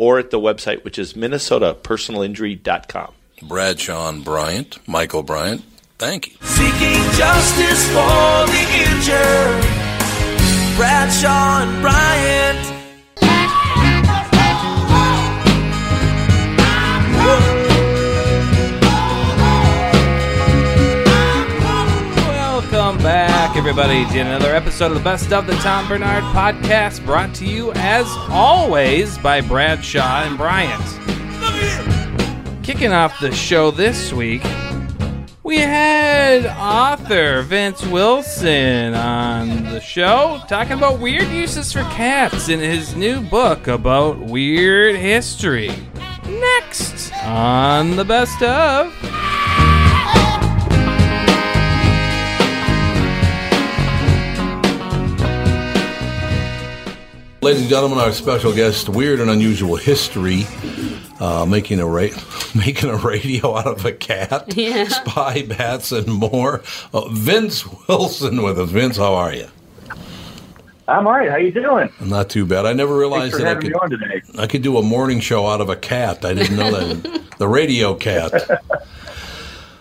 or at the website, which is minnesotapersonalinjury.com. Bradshaw and Bryant, Michael Bryant. Thank you. Seeking justice for the injured. Bradshaw and Bryant. Welcome back, everybody, to another episode of the Best of the Tom Barnard Podcast, brought to you, as always, by Bradshaw and Bryant. Kicking off the show this week, we had author Vince Wilson on the show talking about weird uses for cats in his new book about weird history. Next on the Best of. Ladies and gentlemen, our special guest, weird and unusual history, uh, making a ra- making a radio out of a cat, Yeah. spy bats, and more. Uh, Vince Wilson with us. Vince, how are you? I'm all right. How you doing? Not too bad. I never realized that I could on today. I could do a morning show out of a cat. I didn't know that. the radio cat.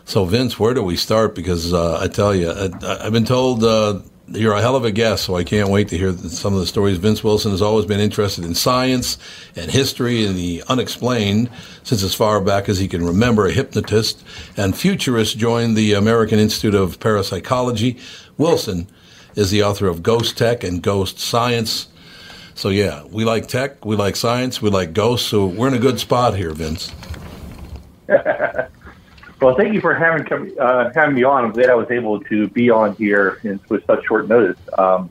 So, Vince, where do we start? Because uh, I tell you, I, I've been told uh, you're a hell of a guest, so I can't wait to hear some of the stories. Vince Wilson has always been interested in science and history and the unexplained since as far back as he can remember. A hypnotist and futurist joined the American Institute of Parapsychology. Wilson is the author of Ghost Tech and Ghost Science. So yeah, we like tech, we like science, we like ghosts. So we're in a good spot here, Vince. Well, thank you for having come, uh, having me on. I'm glad I was able to be on here in, with such short notice. Um,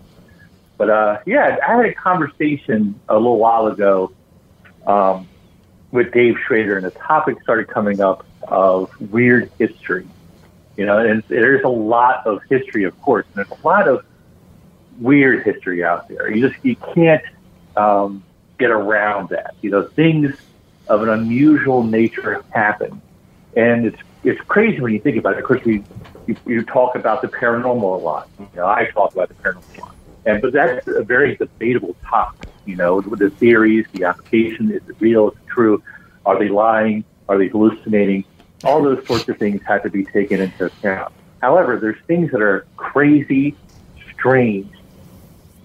but uh, yeah, I had a conversation a little while ago um, with Dave Schrader, and the topic started coming up of weird history. You know, and there's a lot of history, of course, and there's a lot of weird history out there. You just you can't um, get around that. You know, things of an unusual nature happen, and it's it's crazy when you think about it. Of course, we you, you talk about the paranormal a lot. You know, I talk about the paranormal a lot, and but that's a very debatable topic. You know, the theories, the application, is it real? Is it true? Are they lying? Are they hallucinating? All those sorts of things have to be taken into account. However, there's things that are crazy, strange,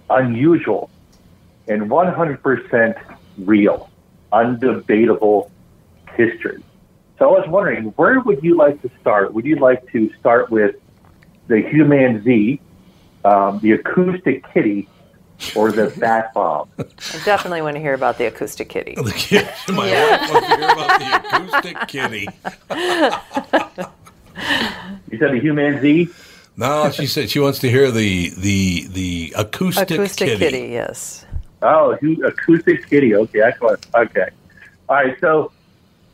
unusual, and 100% real, undebatable history. So I was wondering, where would you like to start? Would you like to start with the Humanzee, um, the acoustic kitty, or the bat bomb? I definitely want to hear about the acoustic kitty. My wife wants to hear about the acoustic kitty. You said the Humanzee? No, she said she wants to hear the the the acoustic, acoustic kitty. kitty. yes. Oh, acoustic kitty. Okay, excellent. Okay. All right. So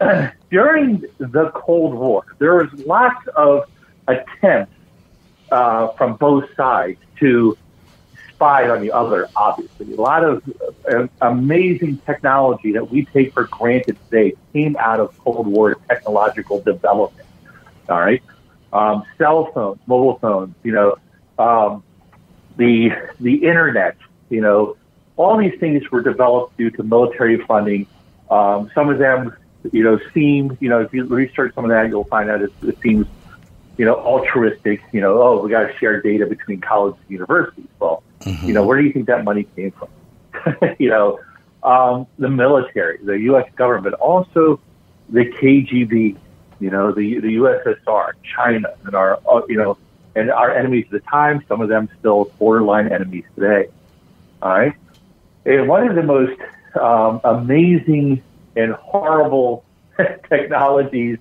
during the Cold War, there was lots of attempts uh, from both sides to spy on the other, obviously. A lot of uh, amazing technology that we take for granted today came out of Cold War technological development. All right. Um, cell phones, mobile phones, you know, um, the, the internet, you know, all these things were developed due to military funding. Um, some of them, you know, seem, you know, if you research some of that, you'll find out it, it seems you know, altruistic, you know, oh, we got to share data between colleges and universities. Well, you know, where do you think that money came from? you know, um, the military, the U.S. government, also the KGB, you know, the the USSR, China, and our, uh, you know, and our enemies at the time. Some of them still borderline enemies today. All right, and one of the most um, amazing and horrible technologies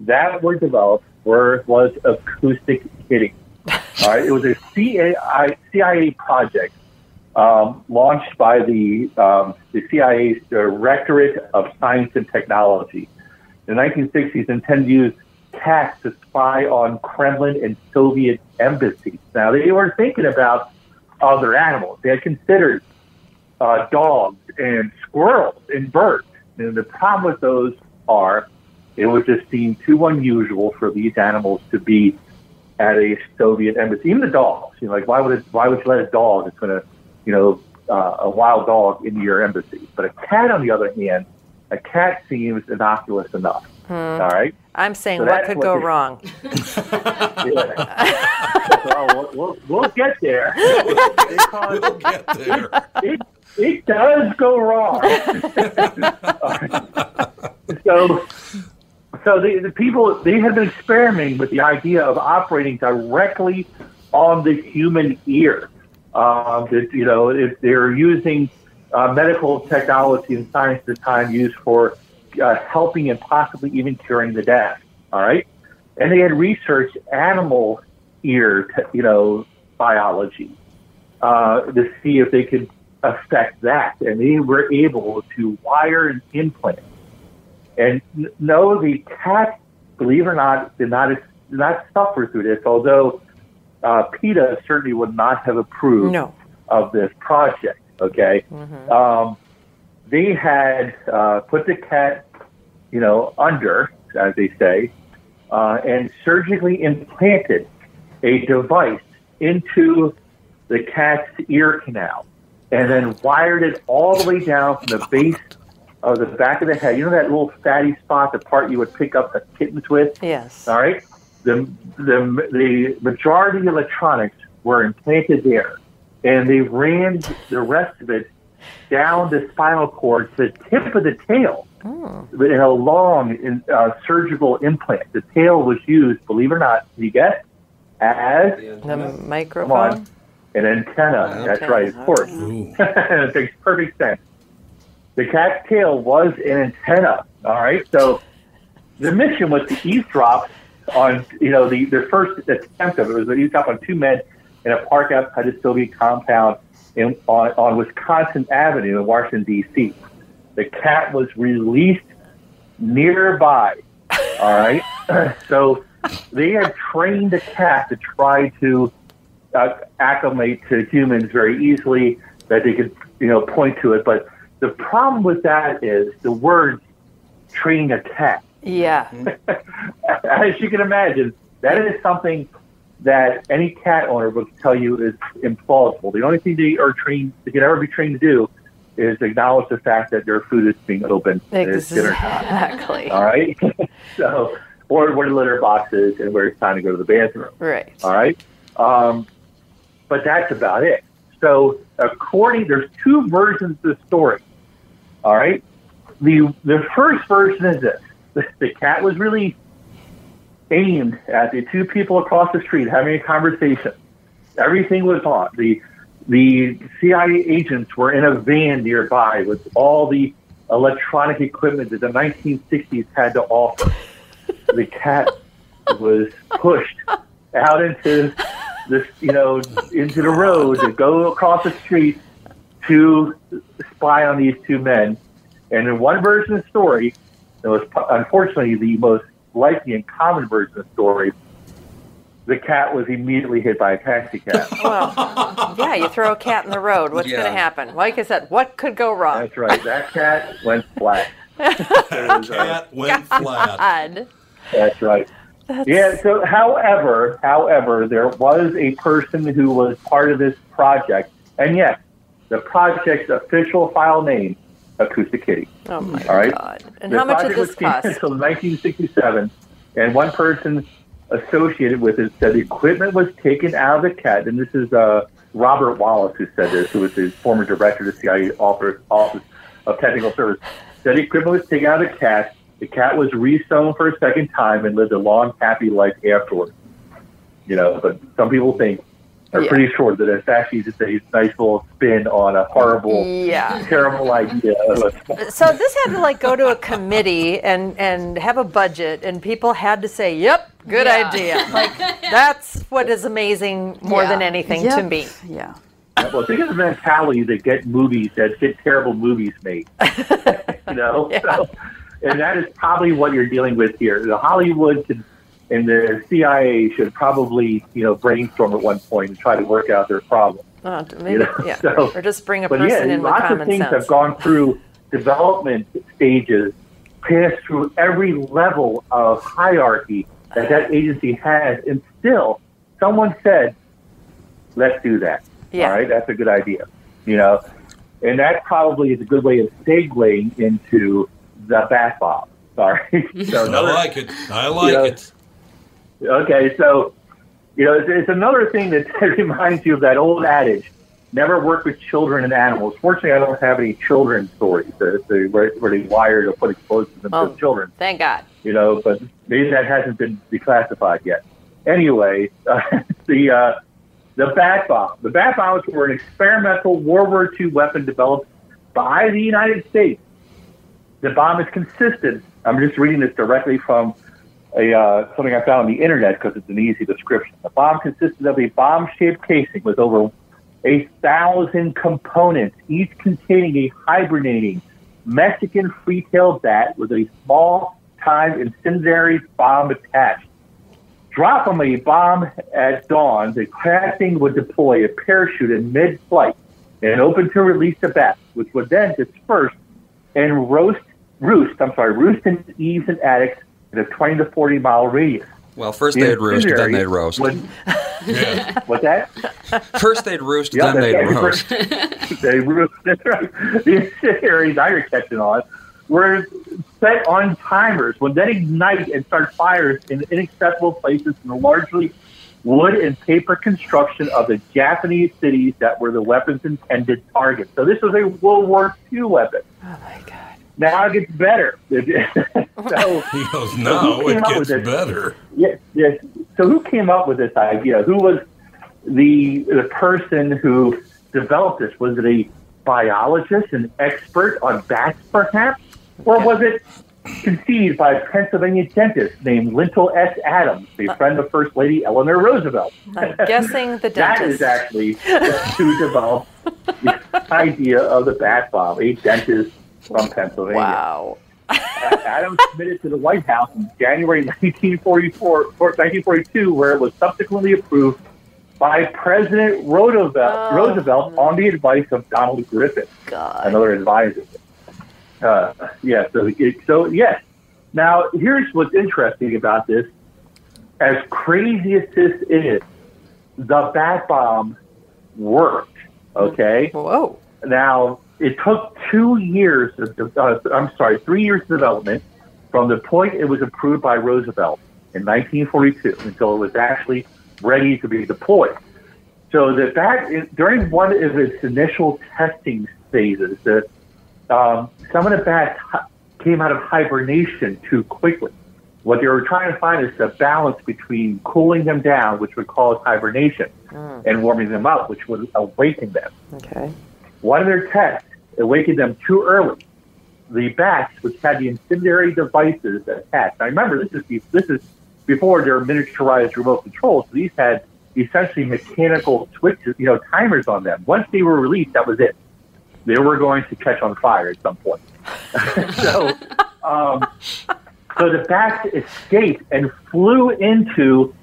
that were developed were was acoustic kitty. All right, it was a CIA, CIA project um, launched by the um, the CIA's Directorate of Science and Technology. In the 1960s, intended to use cats to spy on Kremlin and Soviet embassies. Now they were thinking about other animals. They had considered uh, dogs and squirrels and birds. And the problem with those are it was just seemed too unusual for these animals to be at a Soviet embassy. Even the dogs, you know, like why would it, why would you let a dog that's going to, you know, uh, a wild dog into your embassy? But a cat, on the other hand, a cat seems innocuous enough. Hmm. All right. I'm saying, So what could what go the- wrong? well, we'll, we'll, we'll get there. We'll get there. it, it does go wrong. so, so the, the people they had been experimenting with the idea of operating directly on the human ear. Um, that, you know, if they're using uh, medical technology and science at the time used for uh, helping and possibly even curing the deaf. All right, and they had researched animal ear, te- you know, biology uh, to see if they could affect that, and they were able to wire an implant. And no, the cat, believe it or not, did not did not suffer through this. Although uh, PETA certainly would not have approved No. of this project. Okay, um, they had uh, put the cat, you know, under, as they say, uh, and surgically implanted a device into the cat's ear canal, and then wired it all the way down from the base of the back of the head. You know that little fatty spot, the part you would pick up the kittens with. Yes. All right. The the the majority of electronics were implanted there, and they ran the rest of it down the spinal cord to the tip of the tail but in a long in, uh, surgical implant. The tail was used, believe it or not, you guess, as The come on, microphone. An antenna. That's right, of course. it makes perfect sense. The cat's tail was an antenna. All right, so the mission was to eavesdrop on, you know, the their first attempt of it was to eavesdrop on two men in a park outside the Soviet compound in, on, on Wisconsin Avenue in Washington D.C. The cat was released nearby. All right, so they had trained the cat to try to uh, acclimate to humans very easily, that they could, you know, point to it. But the problem with that is the word training a cat. Yeah. As you can imagine, that is something that any cat owner would tell you is implausible. The only thing they are trained, they can ever be trained to do, is acknowledge the fact that their food is being opened and it's. Exactly. All right. so, or where the litter box is and where it's time to go to the bathroom. Right. All right. Um, but that's about it. So, according, there's two versions of the story. All right. The the first version is this: the, the cat was really aimed at the two people across the street having a conversation. Everything was on. The the CIA agents were in a van nearby with all the electronic equipment that the 1960s had to offer. The cat was pushed out into this, you know, into the road to go across the street to spy on these two men. And in one version of the story, it was unfortunately the most likely and common version of the story, the cat was immediately hit by a taxi cab. Well, yeah, you throw a cat in the road. What's going to happen? Like I said, what could go wrong? That's right. That cat went flat. That cat went oh flat. That's right. Yeah. So, however, however, there was a person who was part of this project, and yes, the project's official file name, Acoustic Kitty. Oh my All right. God. And the how much did this cost? Until 1967, and one person associated with it said the equipment was taken out of the cat, and this is uh, Robert Wallace who said this, who was the former director of the CIA Office Office of Technical Service. Said the equipment was taken out of the cat. The cat was resewn for a second time and lived a long, happy life afterwards. You know, but some people think are Yeah. pretty sure that it's actually just a nice little spin on a horrible, Yeah. terrible idea. So this had to like go to a committee and and have a budget, and people had to say, "Yep, good Yeah. idea." Like that's what is amazing more Yeah. than anything to me. Yeah. Well, think of the mentality that get movies that get terrible movies made. you know, so, and that is probably what you're dealing with here. The Hollywood can, and the CIA should probably, you know, brainstorm at one point and try to work out their problem. Uh, maybe, You know, yeah. so- or just bring a person yeah, in with lots of things sense. have gone through development stages, passed through every level of hierarchy that that agency has, and still, someone said, "Let's do that." Yeah. All right, that's a good idea. You know, and that probably is a good way of segueing into the bat bomb. Sorry. so I like it. I like know, it. Okay, so you know, it's, it's another thing that reminds you of that old adage: never work with children and animals. Fortunately, I don't have any children stories that they, where, where they wired or put explosives into Oh. children. Thank God. You know, but maybe that hasn't been declassified yet. Anyway, uh, the uh, the bat bomb. The bat bombs were an experimental World War II weapon developed by the United States. The bomb is consistent. I'm just reading this directly from a uh, something I found on the internet because it's an easy description. The bomb consisted of a bomb-shaped casing with over a thousand components, each containing a hibernating Mexican free-tailed bat with a small-time incendiary bomb attached. Drop from a bomb at dawn, the casting would deploy a parachute in mid-flight and open to release the bat, which would then disperse and roast, roost, I'm sorry, roost in eaves and attics in a 20 to 40 mile radius. Well, first The they'd roost, then they'd roast. would- What's that? First they'd roost, Yeah, then they'd that's right. roast. they roost. That's right. The incendiaries I you're catching on were set on timers would then ignite and start fires in inaccessible places in the largely wood and paper construction of the Japanese cities that were the weapon's intended targets. So this was a World War II weapon. Oh my God. Now it gets better. so He goes, no, who it came up gets with this? better. Yes, yes. So who came up with this idea? Who was the the person who developed this? Was it a biologist, an expert on bats, perhaps, or was it conceived by a Pennsylvania dentist named Lytle S. Adams, a uh, friend of First Lady Eleanor Roosevelt? I'm guessing the That is dentist. actually who developed the idea of the bat bomb, a dentist from Pennsylvania. Wow. Adams submitted to the White House in January 1944, 1942, where it was subsequently approved by President Roosevelt, Roosevelt on the advice of Donald Griffin, another advisor. Uh, yeah, so, so yes. Now, here's what's interesting about this. As crazy as this is, the bat bomb worked. Okay. Whoa. Now it took two years. Of, uh, I'm sorry, three years of development from the point it was approved by Roosevelt in 1942 until it was actually ready to be deployed. So that that during one of its initial testing phases, the um, some of the bats came out of hibernation too quickly. What they were trying to find is the balance between cooling them down, which would cause hibernation, and warming them up, which would awaken them. Okay. One of their tests awakened them too early. The bats, which had the incendiary devices attached. Now remember, this is this is before their miniaturized remote controls. So these had essentially mechanical switches, you know, timers on them. Once they were released, that was it. They were going to catch on fire at some point. so, um, so the bats escaped and flew into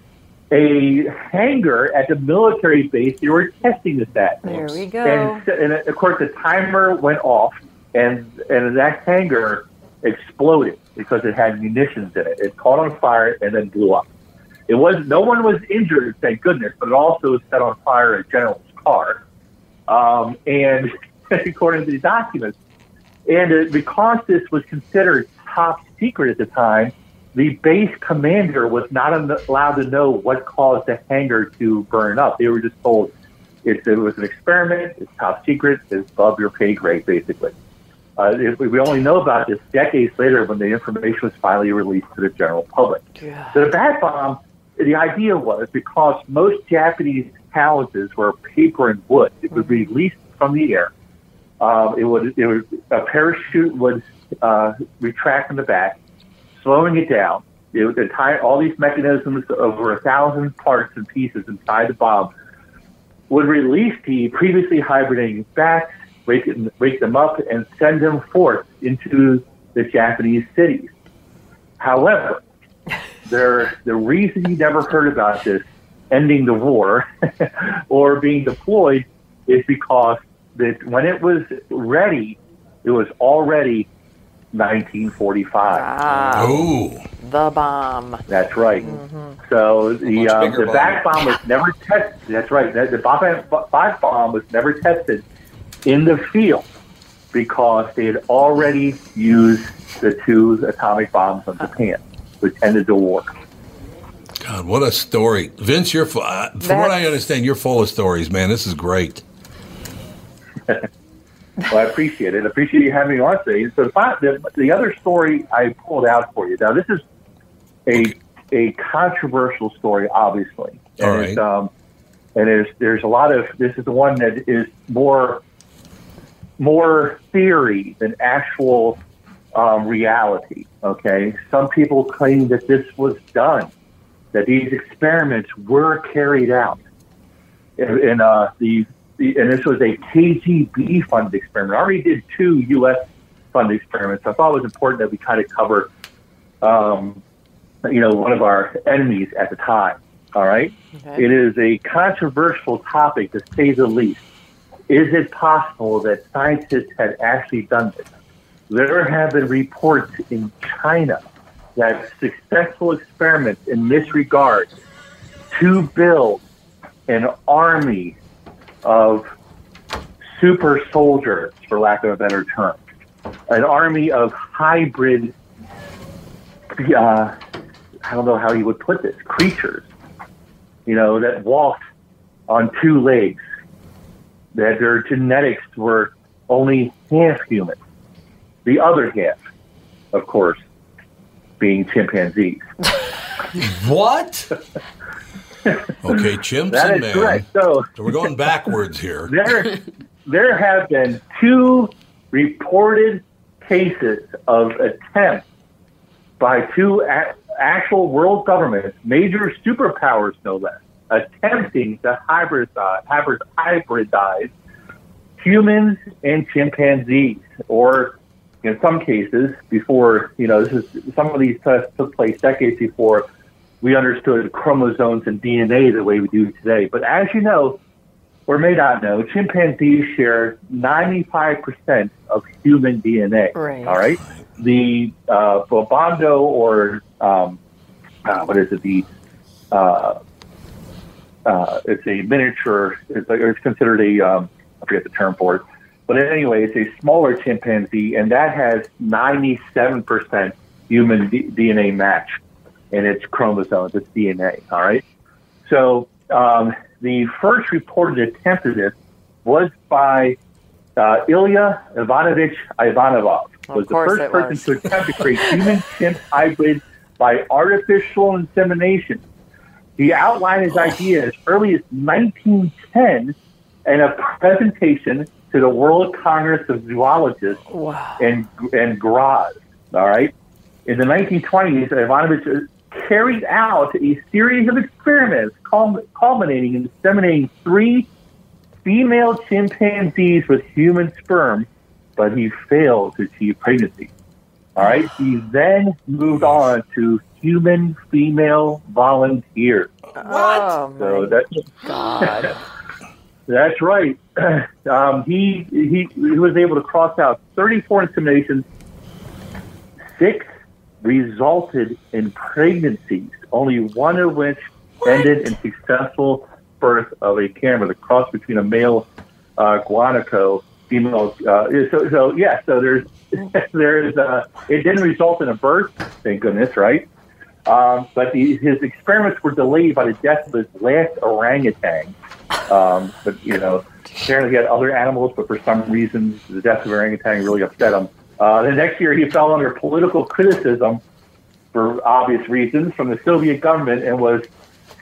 a hangar at the military base they were testing this at. There we go. And, and of course, the timer went off, and and that hangar exploded because it had munitions in it. It caught on fire and then blew up. It was no one was injured, thank goodness, but it also set on fire a general's car. Um, and according to the documents, and uh, because this was considered top secret at the time, the base commander was not allowed to know what caused the hangar to burn up. They were just told it's, it was an experiment, it's top secret, it's above your pay grade, basically. Uh, if we only know about this decades later when the information was finally released to the general public. So the bat bomb, the idea was because most Japanese houses were paper and wood, it would be released from the air. Um, it would, it would, a parachute would uh, retract in the back, slowing it down. It would entire, all these mechanisms, over a thousand parts and pieces inside the bomb, would release the previously hibernating bats, wake, them- wake them up, and send them forth into the Japanese cities. However, there, the reason you never heard about this ending the war or being deployed is because that when it was ready, it was already 1945. Ah, Ooh. the bomb. That's right. So the much um, the bomb. bat bomb was never tested. That's right. The, the bomb, bat bomb was never tested in the field because they had already used the two atomic bombs on Japan, which ended the war. God, what a story, Vince. You're fu- uh, from what I understand, you're full of stories, man. This is great. Well, I appreciate it. I appreciate you having me on today. So the, the, the other story I pulled out for you. Now, this is a a controversial story, obviously. And All right. um, and there's there's a lot of this is the one that is more more theory than actual um, reality. Okay, some people claim that this was done, that these experiments were carried out, in, and uh, the and this was a KGB funded experiment. I already did two U.S. funded experiments. I thought it was important that we kind of cover, um, you know, one of our enemies at the time. All right, Okay. it is a controversial topic to say the least. Is it possible that scientists had actually done this? There have been reports in China that successful experiments in this regard to build an army of super soldiers, for lack of a better term, an army of hybrid, uh, I don't know how you would put this, creatures, you know, that walk on two legs, that their genetics were only half human. The other half, of course, being chimpanzees. What? Okay, chimps That and is man. correct. So So we're going backwards here. there, there have been two reported cases of attempts by two a- actual world governments, major superpowers no less, attempting to hybridize, hybridize humans and chimpanzees, or in some cases, before you know, this is some of these tests took place decades before we understood chromosomes and DNA the way we do today. But as you know, or may not know, chimpanzees share 95% of human DNA. Right. All right. The uh, Bobondo or um, uh, what is it? The uh, uh, it's a miniature. It's, like, it's considered a um, I forget the term for it, but anyway, it's a smaller chimpanzee, and that has 97% human D- DNA match in its chromosomes, its DNA. All right. So um, the first reported attempt at this was by uh, Ilya Ivanovich Ivanov. Was the first person was. to attempt to create human chimp hybrid by artificial insemination. He outlined his idea as early as 1910 in a presentation to the World Congress of Zoologists Wow. in, in Graz. All right. In the 1920s, Ivanovich carried out a series of experiments culminating in inseminating three female chimpanzees with human sperm, but he failed to achieve pregnancy. All right. He then moved on to human female volunteers. Oh So my that's God. that's right. Um, he, he he was able to cross out 34 inseminations. Six resulted in pregnancies. Only one of which ended in successful birth of a camera. The cross between a male uh, guanaco, female. Uh, so so yeah. So there's there's uh, it didn't result in a birth. Thank goodness, right? Um, but the, his experiments were delayed by the death of his last orangutan. Um, but you know, apparently he had other animals, but for some reason the death of orangutan really upset him. Uh, the next year he fell under political criticism for obvious reasons from the Soviet government and was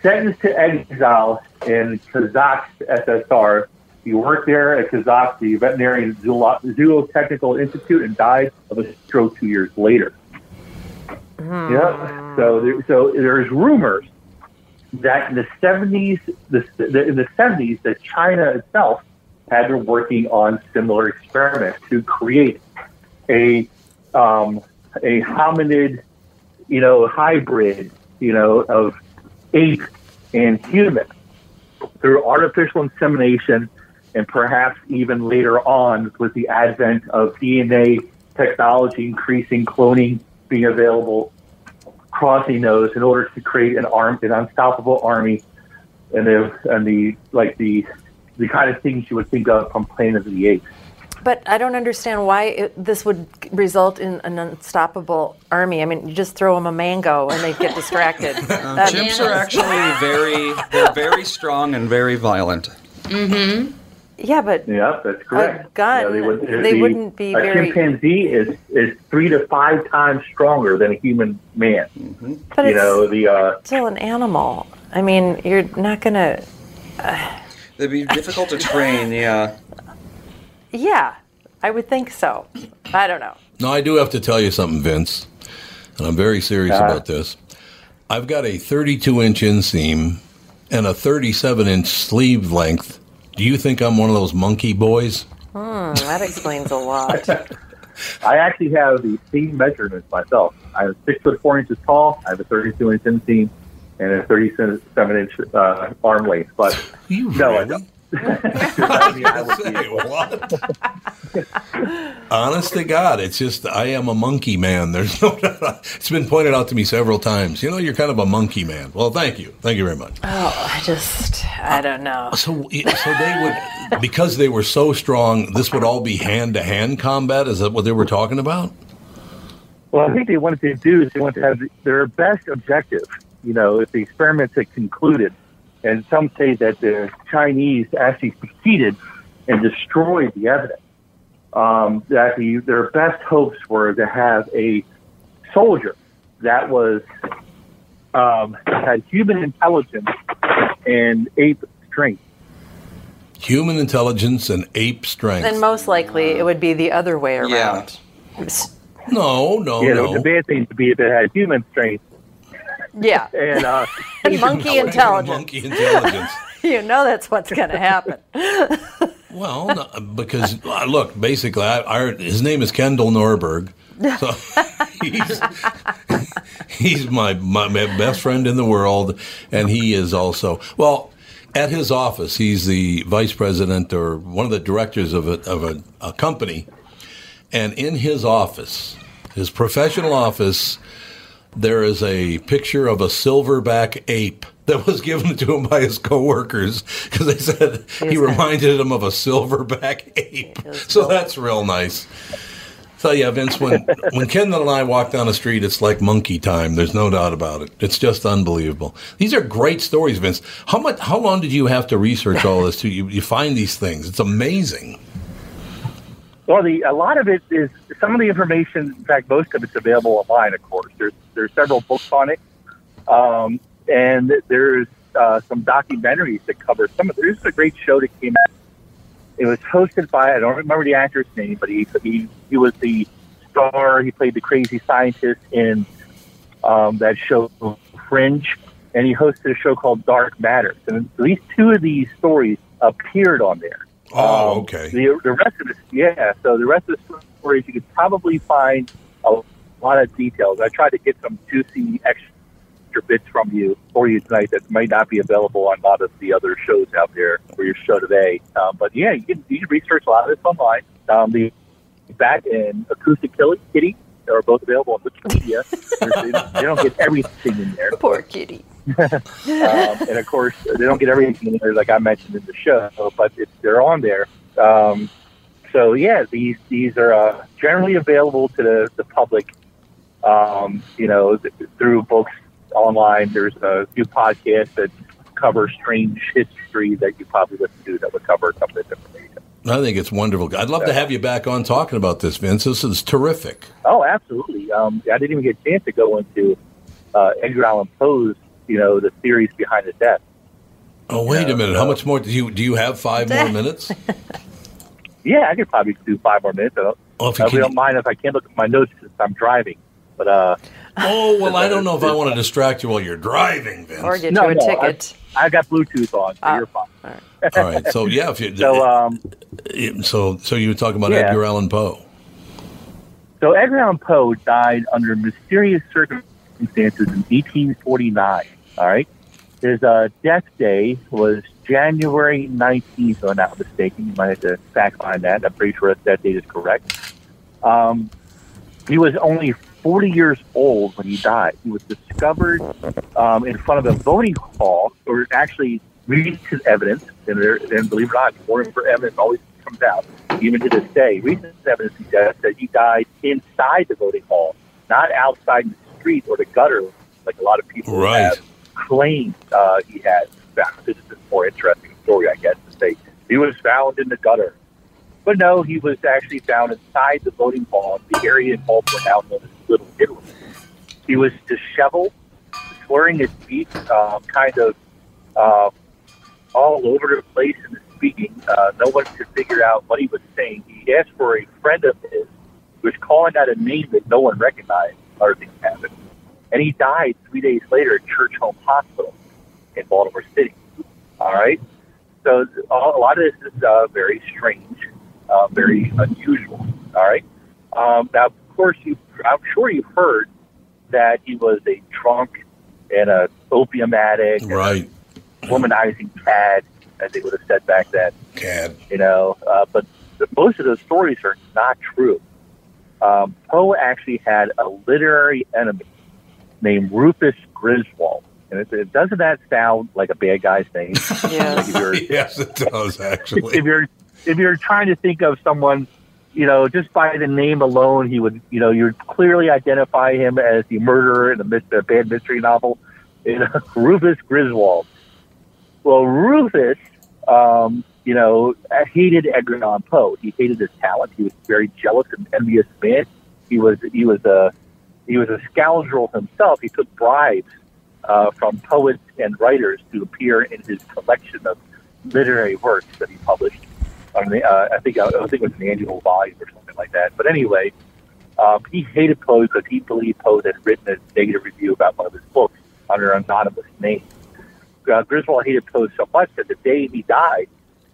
sentenced to exile in Kazakh SSR. He worked there at Kazakh, the Veterinary Zootechnical Institute, and died of a stroke two years later. Yeah. So there, so there's rumors that in the 70s, the, the, in the 70s, that China itself had been working on similar experiments to create a um, a hominid, you know, hybrid, you know, of ape and human through artificial insemination, and perhaps even later on with the advent of DNA technology increasing, cloning being available, crossing those in order to create an arm, an unstoppable army, and the and the like the the kind of things you would think of from Planet of the Apes. But I don't understand why it, this would result in an unstoppable army. I mean, you just throw them a mango and they get distracted. Um, That- chimps are actually very, they're very strong and very violent. Mm-hmm. Yeah, but Yeah, that's correct. A gun, Yeah, would- they the- wouldn't be a very- chimpanzee is is three to five times stronger than a human man. Mm-hmm. But you it's- know the uh, still an animal. I mean, you're not gonna. They'd be difficult to train, yeah. Yeah, I would think so. I don't know. No, I do have to tell you something, Vince, and I'm very serious Uh-huh. about this. I've got a 32 inch inseam and a 37 inch sleeve length. Do you think I'm one of those monkey boys? Hmm, that explains a lot. I actually have the same measurements myself. I'm six foot four inches tall. I have a 32 inch inseam and a 37 inch uh, arm length. But no, I don't. I mean, I would be- Honest to God, it's just I am a monkey man. There's no. It's been pointed out to me several times. You know, you're kind of a monkey man. Well, thank you, thank you very much. Oh, I just, I don't know. Uh, so, so they would because they were so strong. This would all be hand to hand combat. Is that what they were talking about? Well, I think they wanted to do is they wanted to have their best objective. You know, if the experiments had concluded, and some say that the Chinese actually succeeded and destroyed the evidence. Um, that the, their best hopes were to have a soldier that was um, had human intelligence and ape strength. Human intelligence and ape strength. Then most likely it would be the other way around. Yeah. No, no, yeah, no. the bad thing to be if it had human strength Yeah. and uh, And monkey intelligence. Monkey intelligence. You know that's what's going to happen. Well, no, because uh, look, basically, I, I, his name is Kendall Norberg. So he's, he's my, my my best friend in the world, and he is also well. At his office, he's the vice president or one of the directors of a, of a, a company, and in his office, his professional office, there is a picture of a silverback ape that was given to him by his coworkers because they said he reminded him of a silverback ape. So that's real nice. So yeah, Vince, when when Kendall and I walk down the street, it's like monkey time. There's no doubt about it. It's just unbelievable. These are great stories, Vince. How much? How long did you have to research all this? To you, you find these things? It's amazing. Well, the a lot of it is some of the information. In fact, most of it's available online. Of course, there's there's several books on it, um, and there's uh, some documentaries that cover some of. There's a great show that came out. It was hosted by I don't remember the actor's name, but he he he was the star. He played the crazy scientist in um, that show Fringe, and he hosted a show called Dark Matters. And at least two of these stories appeared on there. Oh, Um, The, the rest of it, yeah. So the rest of the stories you could probably find a lot of details. I tried to get some juicy extra bits from you for you tonight that might not be available on a lot of the other shows out there for your show today. Um, but yeah, you can, you can research a lot of this online. Um, the Bat and Acoustic Kitty, Kitty are both available on Wikipedia. they, don't, they don't get everything in there. Poor kitty. um, and of course, they don't get everything in there, like I mentioned in the show, but it's, they're on there. Um, so yeah, these these are uh, generally available to the, the public. Um, you know, th- through books online. There's a few podcasts that cover strange history that you probably wouldn't do that would cover some of this information. I think it's wonderful. I'd love to have you back on talking about this, Vince. This is terrific. Oh, absolutely. Um, I didn't even get a chance to go into uh, Edgar Allan Poe's, you know, the theories behind the death. Oh, wait a minute. How much more do you do? You have five more minutes? Yeah, I could probably do five more minutes. I don't, Oh, if you I can- don't mind if I can't look at my notes since I'm driving. But uh, Oh well, I don't know if I want to distract you while you're driving, Vince. Or get no, you a no, ticket. I, I got Bluetooth on, so Ah, you're fine. All right. So yeah, if you So, um, so so you were talking about Yeah. Edgar Allan Poe. So Edgar Allan Poe died under mysterious circumstances in 1849. All right, his uh, death day was January 19th, if I'm not mistaken. You might have to fact find that. I'm pretty sure that, that date is correct. Um, he was only 40 years old when he died. He was discovered um, in front of a voting hall, or actually recent evidence, and, there, and believe it or not, more for evidence always comes out, even to this day. Recent evidence suggests that he died inside the voting hall, not outside in the street or the gutter, like a lot of people Right. have claimed uh, he had. This is a more interesting story, I guess, to say he was found in the gutter. But no, he was actually found inside the voting hall, the area in Baltimore now known as Little Italy. He was disheveled, slurring his speech, um, kind of uh, all over the place in the speaking. Uh, no one could figure out what he was saying. He asked for a friend of his who was calling out a name that no one recognized. Other things happened. And he died three days later at Church Home Hospital in Baltimore City. All right? So a lot of this is uh, very strange, uh, very unusual. All right? Um, now, course, you, I'm sure you've heard that he was a drunk and a opium addict, and a Right. womanizing cad, as they would have said back then. Cad. You know, uh, but the, most of those stories are not true. Um, Poe actually had a literary enemy named Rufus Griswold. And it, it, doesn't that sound like a bad guy's name? Like yes, it does actually. if you're if you're trying to think of someone, you know, just by the name alone, he would, you know, you would clearly identify him as the murderer in a, a bad mystery novel. You know, Rufus Griswold. Well, Rufus, um, you know, hated Edgar Allan Poe. He hated his talent. He was very jealous and envious man. He was he was a he was a scoundrel himself. He took bribes uh, from poets and writers to appear in his collection of literary works that he published. On the, uh, I think I think it was an annual volume or something like that. But anyway, um, he hated Poe because he believed Poe had written a negative review about one of his books under an anonymous name. Uh, Griswold hated Poe so much that the day he died,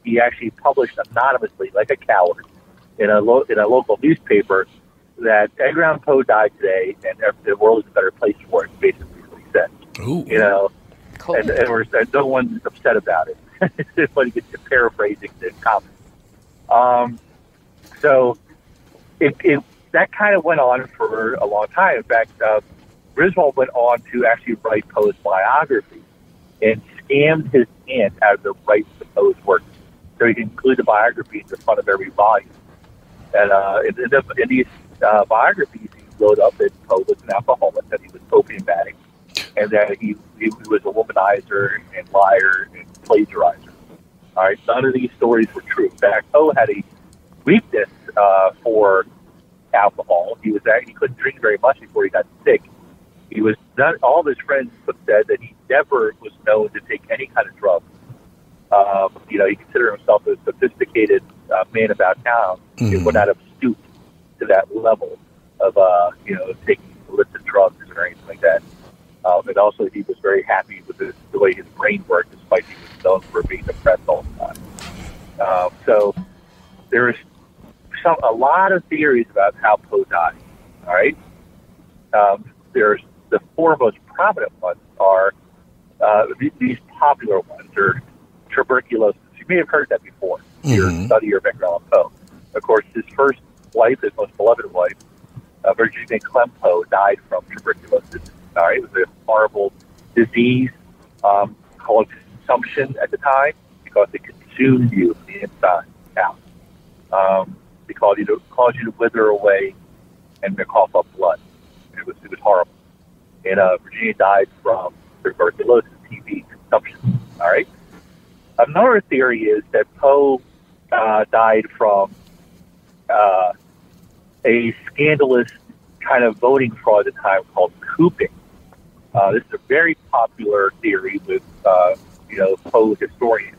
he actually published anonymously, like a coward, in a lo- in a local newspaper that Edgar Allan Poe died today, and the world is a better place for it. Basically, what he said. Ooh. You know, and, and, we're, and no one's upset about it. it's funny, it's paraphrasing the comments. Um, so it, it that kind of went on for a long time. In fact, uh, Griswold went on to actually write Poe's biography and scammed his aunt out of the rights to Poe's work, so he could include the biography in the front of every volume. And uh, in, in, the, in these uh, biographies, he wrote up that Poe was an alcoholic, that he was opium addict, and that he, he was a womanizer and liar and plagiarizer. All right, none of these stories were true. In fact, Poe had a weakness uh, for alcohol. He was he couldn't drink very much before he got sick. He was not all of his friends said that he never was known to take any kind of drugs. Um, you know, he considered himself a sophisticated uh, man about town. He Mhm. would not have stooped to that level of uh, you know taking illicit drugs or anything like that. Um, and also, he was very happy with his, the way his brain worked, despite he was known for being depressed all the time. Um, so there is some a lot of theories about how Poe died. All right, um, there's the four most prominent ones are uh, th- these popular ones are tuberculosis. You may have heard that before. Your Mhm. study of Edgar Allan Poe. Of course, his first wife, his most beloved wife, uh, Virginia Clemm Poe, died from tuberculosis. It was a horrible disease um, called consumption at the time because it consumed you from the inside out. Um, they you to you to wither away and to cough up blood. It was it was horrible. And uh, Virginia died from tuberculosis, TB consumption. All right. Another theory is that Poe uh, died from uh, a scandalous kind of voting fraud at the time called cooping. Uh, this is a very popular theory with uh, you know Poe historians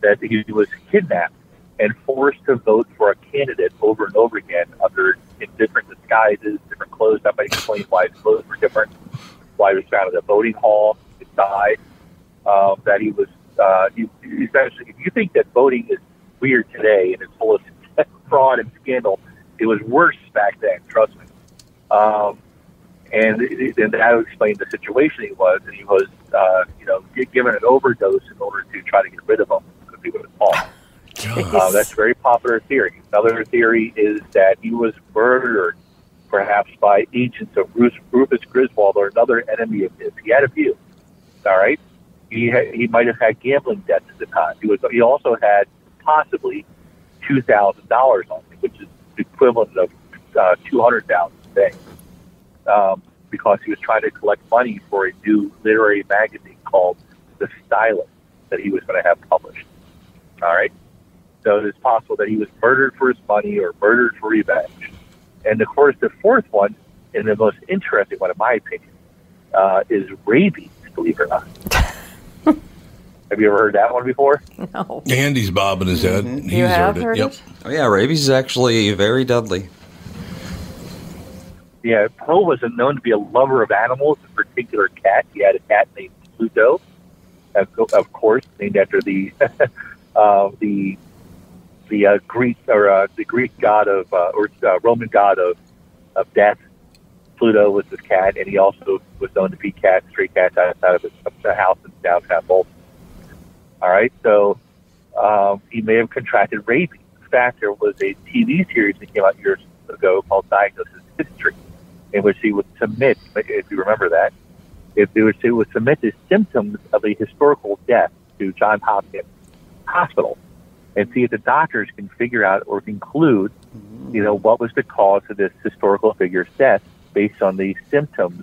that he was kidnapped and forced to vote for a candidate over and over again under in different disguises, different clothes. That might explain why his clothes were different. Why he was found at a voting hall inside. Um, that he was uh, he, essentially. If you think that voting is weird today and it's full of fraud and scandal, it was worse back then. Trust me. Um, and and that would explain the situation he was, and he was, uh, you know, given an overdose in order to try to get rid of him because he was off. Uh, that's a very popular theory. Another theory is that he was murdered, perhaps by agents of Rufus, Rufus Griswold or another enemy of his. He had a few. All right, he had, he might have had gambling debts at the time. He was he also had possibly two thousand dollars on him, which is the equivalent of uh, two hundred thousand today um, because he was trying to collect money for a new literary magazine called The Stylus that he was going to have published. All right. So it is possible that he was murdered for his money or murdered for revenge. And of course, the fourth one, and the most interesting one, in my opinion, uh, is rabies, believe it or not. have you ever heard that one before? No. Andy's bobbing his head. Mm-hmm. He's heard it. Yep. Oh, yeah, rabies is actually very deadly. Yeah, Poe wasn't known to be a lover of animals, in particular cat. He had a cat named Pluto, of, course, named after the uh, the the uh, Greek or uh, the Greek god of uh, or uh, Roman god of of death. Pluto was his cat, and he also was known to feed cats, stray cats outside of his house in downtown Baltimore. All right, so um, he may have contracted rabies. In fact, there was a TV series that came out years ago called Diagnosis History, in which he would submit, if you remember that, if they would, he would submit the symptoms of a historical death to Johns Hopkins Hospital and see if the doctors can figure out or conclude, you know, what was the cause of this historical figure's death based on the symptoms,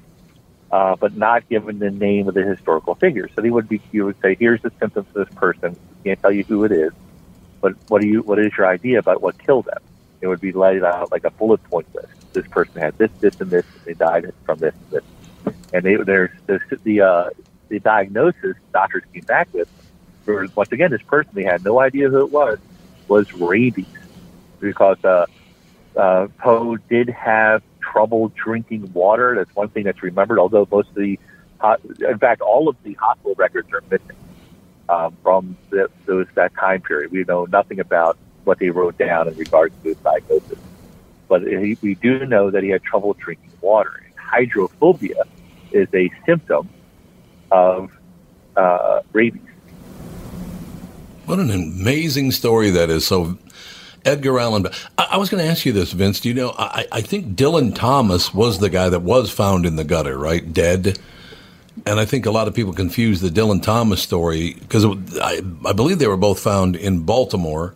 uh, but not given the name of the historical figure. So they would be, you would say, here's the symptoms of this person. Can't tell you who it is, but what do you, what is your idea about what killed them? It would be laid out like a bullet point list. This person had this, this, and this. They died from this, and this. And they, there's the the uh, the diagnosis doctors came back with. For, once again, this person they had no idea who it was was rabies because uh, uh, Poe did have trouble drinking water. That's one thing that's remembered. Although most of the, in fact, all of the hospital records are missing um, from the, those that time period. We know nothing about what they wrote down in regards to his diagnosis. But we do know that he had trouble drinking water. And Hydrophobia is a symptom of uh, rabies. What an amazing story that is. So, Edgar Allan. I, I was going to ask you this, Vince. Do you know? I, I think Dylan Thomas was the guy that was found in the gutter, right, dead. And I think a lot of people confuse the Dylan Thomas story because I, I believe they were both found in Baltimore.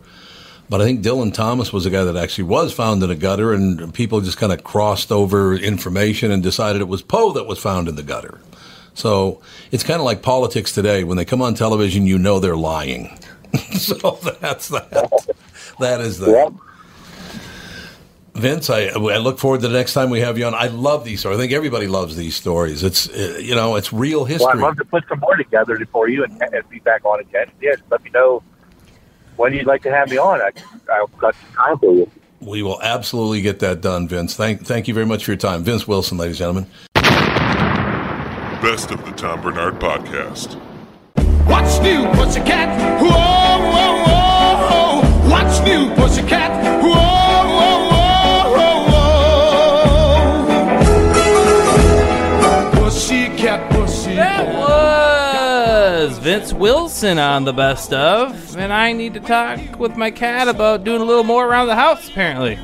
But I think Dylan Thomas was a guy that actually was found in a gutter, and people just kind of crossed over information and decided it was Poe that was found in the gutter. So it's kind of like politics today. When they come on television, you know they're lying. so that's that. That is that. Vince, I, I look forward to the next time we have you on. I love these stories. I think everybody loves these stories. It's uh, you know it's real history. Well, I'd love to put some more together for you and, and be back on again. Yeah, let me know when you'd like to have me on. I, I've got some time for you. We will absolutely get that done, Vince. Thank thank you very much for your time, Vince Wilson, ladies and gentlemen. Best of the Tom Barnard Podcast. What's new, pussycat? Vince Wilson on the best of, and I need to talk with my cat about doing a little more around the house, apparently.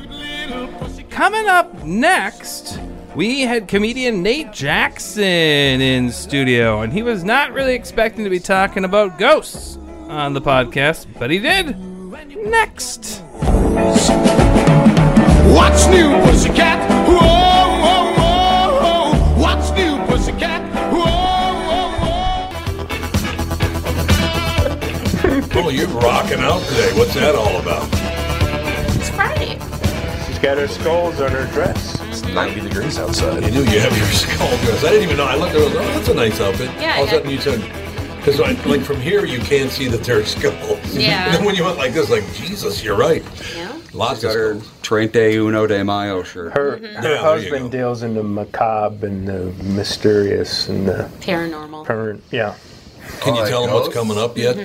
Coming up next, we had comedian Nate Jackson in studio, and he was not really expecting to be talking about ghosts on the podcast, but he did. Next. What's new, pussycat? Whoa, Oh, you're rocking out today. What's that all about? It's Friday. She's got her skulls on her dress. It's 90 degrees outside. You knew you have your skull dress. I didn't even know. I looked at it. I was, Oh, that's a nice outfit. Yeah, All of a I- sudden you said, because like from here you can't see that they're skulls. Yeah. And then when you went like this, like Jesus, you're right. Yeah. Lots Got of her Trente Uno de Mayo shirt. Her, Mm-hmm. her there you husband deals in the macabre and the mysterious and the Paranormal. parent. Yeah. Can you tell like them what's coming up yet?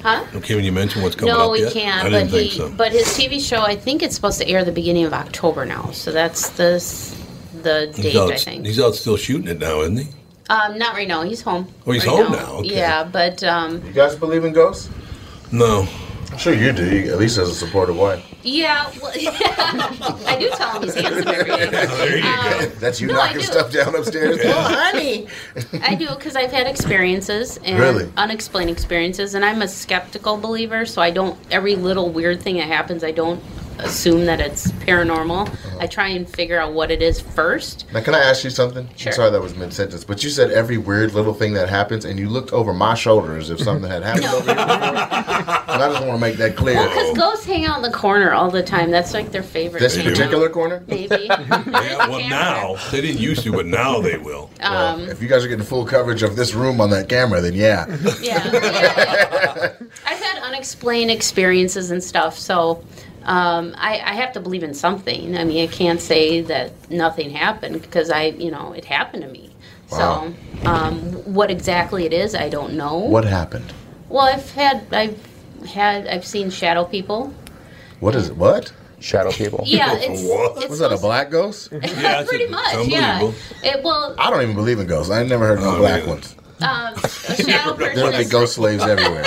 Huh? Okay, when you mention what's coming no, up we yet? can't. I but didn't think he, so. but his TV show, I think it's supposed to air the beginning of October now. So that's this the He's date, out, I think. he's out still shooting it now, isn't he? Um, not right now. He's home. Oh, he's right home now, okay. Yeah, but um, You guys believe in ghosts? No. I'm sure you do, at least as a supportive wife. Yeah, well, I do tell him he's handsome every day. Oh, there you go. Um, That's you no, knocking stuff down upstairs. Well, honey, I do because I've had experiences and Really? unexplained experiences, and I'm a skeptical believer. So I don't every little weird thing that happens, I don't assume that it's paranormal. I try and figure out what it is first. Now, can I ask you something? Sure. I'm sorry that was mid sentence, but you said every weird little thing that happens, and you looked over my shoulder as if something had happened over here before. And I just want to make that clear. Because ghosts hang out in the corner all the time. That's like their favorite. This hangout. particular corner? Maybe. Yeah, well, now they didn't used to, but now they will. Um, If you guys are getting full coverage of this room on that camera, then yeah. yeah, yeah. I've had unexplained experiences and stuff, so um, I, I have to believe in something. I mean, I can't say that nothing happened because I, you know, it happened to me. Wow. So, um, what exactly it is, I don't know. What happened? Well, I've had, I've had, I've seen shadow people. What is it? What? Shadow people. Yeah, it's, What? it's Was that a black ghost? pretty much. Yeah. It well, I don't even believe in ghosts. I never heard Oh, no black ones. um, a shadow person. There would be ghost slaves everywhere.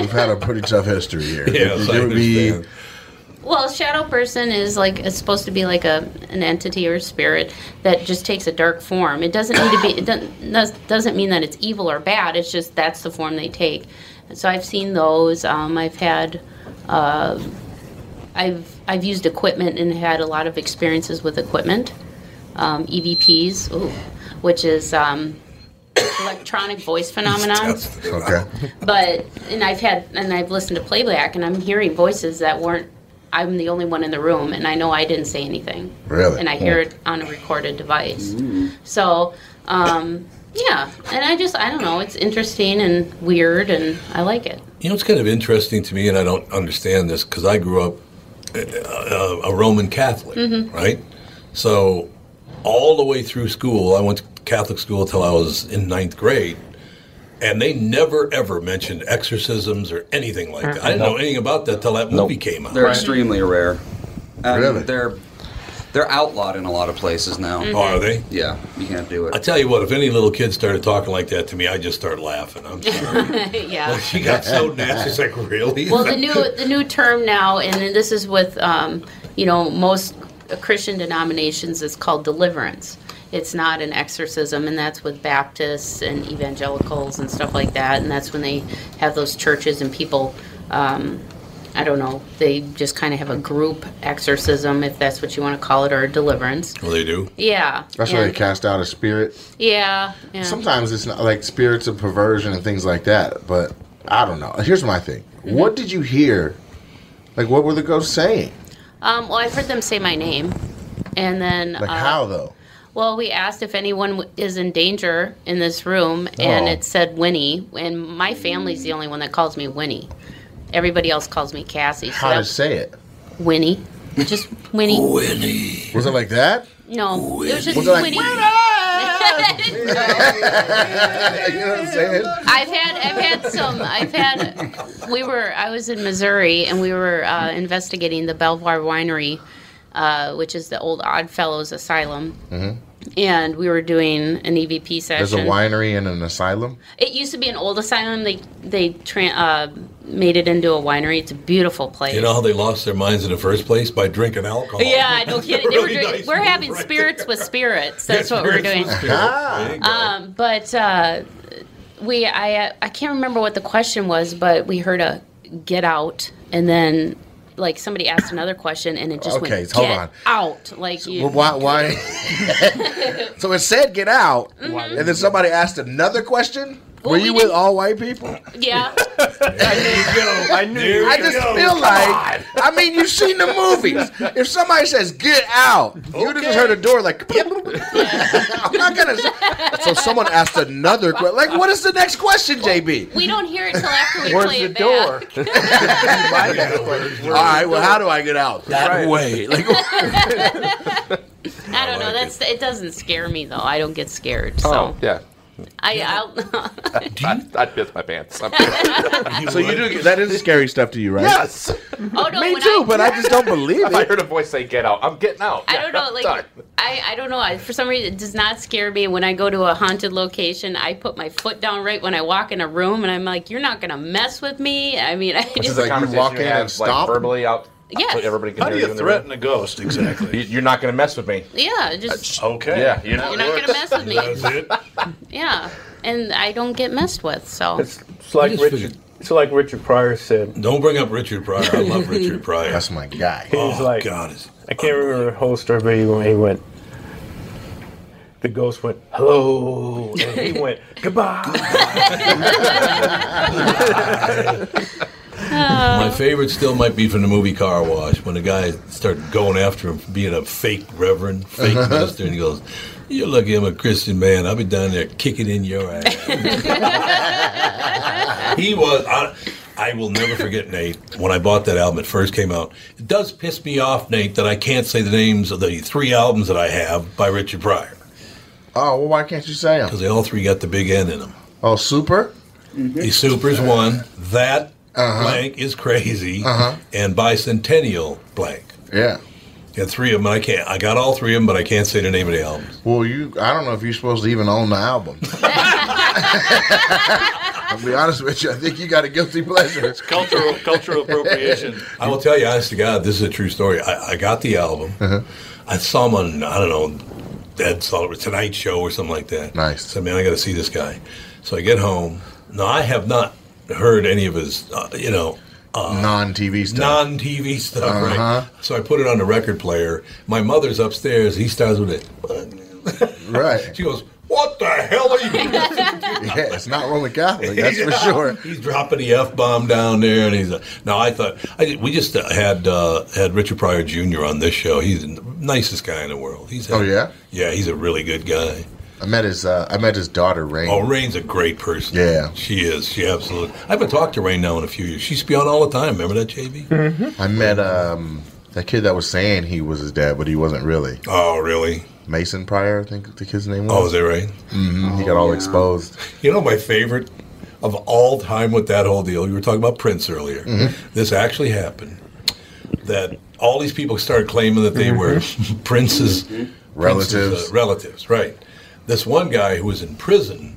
We've had a pretty tough history here. Yes, there I would be. Well, shadow person is like it's supposed to be like a an entity or spirit that just takes a dark form. It doesn't need to be. It doesn't does- doesn't mean that it's evil or bad. It's just that's the form they take. So I've seen those. Um, I've had. Uh, I've I've used equipment and had a lot of experiences with equipment. Um, EVPs, ooh, which is um, electronic voice phenomenon. okay. But and I've had and I've listened to playback and I'm hearing voices that weren't. I'm the only one in the room, and I know I didn't say anything. Really? And I hear it on a recorded device. So, um, yeah, and I just I don't know. It's interesting and weird, and I like it. You know, it's kind of interesting to me, and I don't understand this because I grew up uh, uh, a Roman Catholic, Mhm. right? So, all the way through school, I went to Catholic school until I was in ninth grade, and they never ever mentioned exorcisms or anything like that. I didn't know anything about that till that movie came out. They're extremely rare. And Really? They're they're outlawed in a lot of places now. Oh, are they? Yeah, you can't do it. I tell you what, if any little kid started talking like that to me, I'd just start laughing. I'm sorry. yeah. Like, she got so nasty. It's like, really? Well, the new the new term now, and then this is with um, you know most Christian denominations, is called deliverance. It's not an exorcism, and that's with Baptists and evangelicals and stuff like that. And that's when they have those churches and people. Um, I don't know. They just kind of have a group exorcism, if that's what you want to call it, or a deliverance. Well, they do. Yeah. That's where they cast out a spirit. Yeah. yeah. Sometimes it's not like spirits of perversion and things like that. But I don't know. Here's my thing. What did you hear? Like, what were the ghosts saying? Um, well, I've heard them say my name, and then Like, uh, how though? Well, we asked if anyone is in danger in this room, and Oh. it said Winnie. And my family's the only one that calls me Winnie. Everybody else calls me Cassie. So How to that's say it? Winnie. Just Winnie. Winnie. Was it like that? No, it was just Was it like, Winnie. you know what I'm saying? I've had I've had some I've had we were I was in Missouri and we were uh, investigating the Belvoir Winery, uh, which is the old Oddfellows Asylum. Mhm. and we were doing an EVP session. There's a winery and an asylum. It used to be an old asylum. They they tra- uh, made it into a winery. It's a beautiful place. You know how they lost their minds in the first place by drinking alcohol. Yeah, no kidding. They were Really nice we're having right spirits with spirits. That's Yeah, what we're doing. with spirits. There you go. Um, but uh, we, I, uh, I can't remember what the question was, but we heard a get out, and then like somebody asked another question, and it just Okay, went hold get on. out. Like you, Well, why? Why? so it said get out, Mm-hmm. and then somebody asked another question. Were you with all white people? yeah. I knew you I just gonna- feel like, I mean, you've seen the movies. If somebody says "get out," you just heard a door like. I'm not gonna. So someone asked another question. Like, what is the next question, JB? We don't hear it till after we Where's play the it door? back. All right. Well, how do I get out? That Right. way. Like, I don't know. That's it. Doesn't scare me though. I don't get scared. So Oh, yeah. I, I'll. I'd, I'd piss my pants. so you do. That is scary stuff to you, right? Yes. Oh no, Me when too, I, but I just don't believe If I heard a voice say "get out," I'm getting out. I don't know, I'm like done. I, I don't know. I, for some reason, it does not scare me. When I go to a haunted location, I put my foot down right when I walk in a room, and I'm like, "You're not gonna mess with me." I mean, I Which just is a conversation you have, like, verbally out. Yes. So everybody can How do hear you in the threaten a ghost exactly? You- You're not going to mess with me. yeah, just uh, Okay. Yeah, you're you're not gonna mess with me. That's it. Yeah, and I don't get messed with. So It's like just Richard. It's like Richard Pryor said. Don't bring up Richard Pryor. I love Richard Pryor. That's my guy. He was Oh, like, God, it's I can't remember the whole story, but he went, he went. The ghost went hello, and he went goodbye. My oh. favorite still might be from the movie Car Wash when the guy started going after him for being a fake reverend, fake minister, and he goes, "You're lucky I'm a Christian man. I'll be down there kicking in your ass." he was. I, I will never forget Nate when I bought that album. It first came out. It does piss me off, Nate, that I can't say the names of the three albums that I have by Richard Pryor Oh, well, why can't you say them? because they all three got the big N in them. Oh, super. The Super's one. That Uh-huh. blank is crazy, Uh-huh. and Bicentennial blank. Yeah. Got three of them. I can't. I got all three of them, but I can't say the name of the albums. Well, you. I don't know if you're supposed to even own the album. I'll be honest with you. I think you got a guilty pleasure. It's cultural cultural appropriation. I will tell you, honest to God, this is a true story. I, I got the album. Uh-huh. I saw him on I don't know, Ed Sullivan Tonight Show or something like that. Nice. So man, I got to see this guy. So I get home. Now I have not heard any of his, uh, you know. Uh, Non-TV stuff. non-TV stuff, Uh-huh. right? So I put it on the record player. My mother's upstairs. He starts with it. Right. She goes, "What the hell are you?" doing?" Yeah, it's not Roman Catholic. That's for sure. He's dropping the f bomb down there, and he's. Uh, now I thought I, we just uh, had uh, had Richard Pryor Jr. on this show. He's the nicest guy in the world. He's Oh yeah. yeah, he's a really good guy. I met his. Uh, I met his daughter Rain. Oh, Rain's a great person. Yeah. she is. She absolutely. I haven't talked to Rain now in a few years. She used to be on all the time. Remember that, JB? I met um, that kid that was saying he was his dad, but he wasn't really. Oh, really? Mason Pryor, I think the kid's name was. Oh, is that right? hmm he got all exposed. You know, my favorite of all time with that whole deal. You were talking about Prince earlier. Mhm. This actually happened. That all these people started claiming that they were Prince's Relatives. Prince's, uh, relatives, right? This one guy who was in prison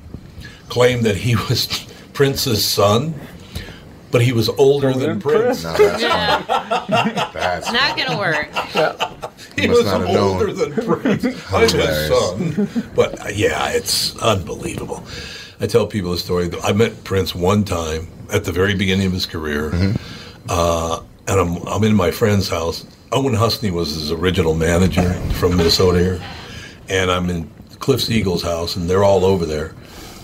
claimed that he was Prince's son, but he was older than Prince. No, that's Yeah. That's not gonna work. He must was not have known. older than Prince. I'm his son. But uh, yeah, it's unbelievable. I tell people the story. I met Prince one time at the very beginning of his career, Mm-hmm. uh, and I'm, I'm in my friend's house. Owen Husney was his original manager from Minnesota here, and I'm in Cliff Siegel's house, and they're all over there.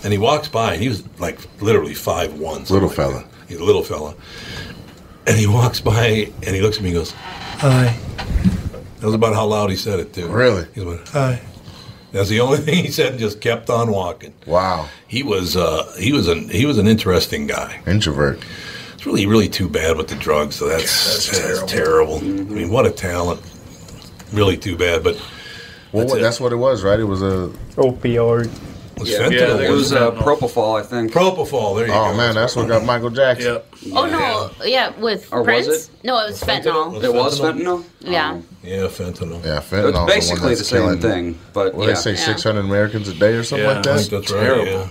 And he walks by, and he was like literally five one, Little fella. He's a little fella. And he walks by, and he looks at me and goes, "Hi." That was about how loud he said it too. Really? He went, "Hi." That's the only thing he said, and just kept on walking. Wow. He was uh, he was an he was an interesting guy. Introvert. It's really really too bad with the drugs. So that's that's, terrible. I mean, what a talent. Really too bad, but Well, That's what, it. that's what it was, right? It was a Opioid. Was Yeah, fentanyl it was uh, propofol, I think. Propofol. There you Oh go. Oh man, that's what got Michael Jackson. Oh no, yeah, with Or was it? No, it was fentanyl. It was fentanyl. Yeah. Yeah, fentanyl. Yeah, fentanyl. It's basically the same thing, but what yeah. they say, Yeah. 600 Americans a day or something Yeah, like I that. think that's right. Terrible. Yeah.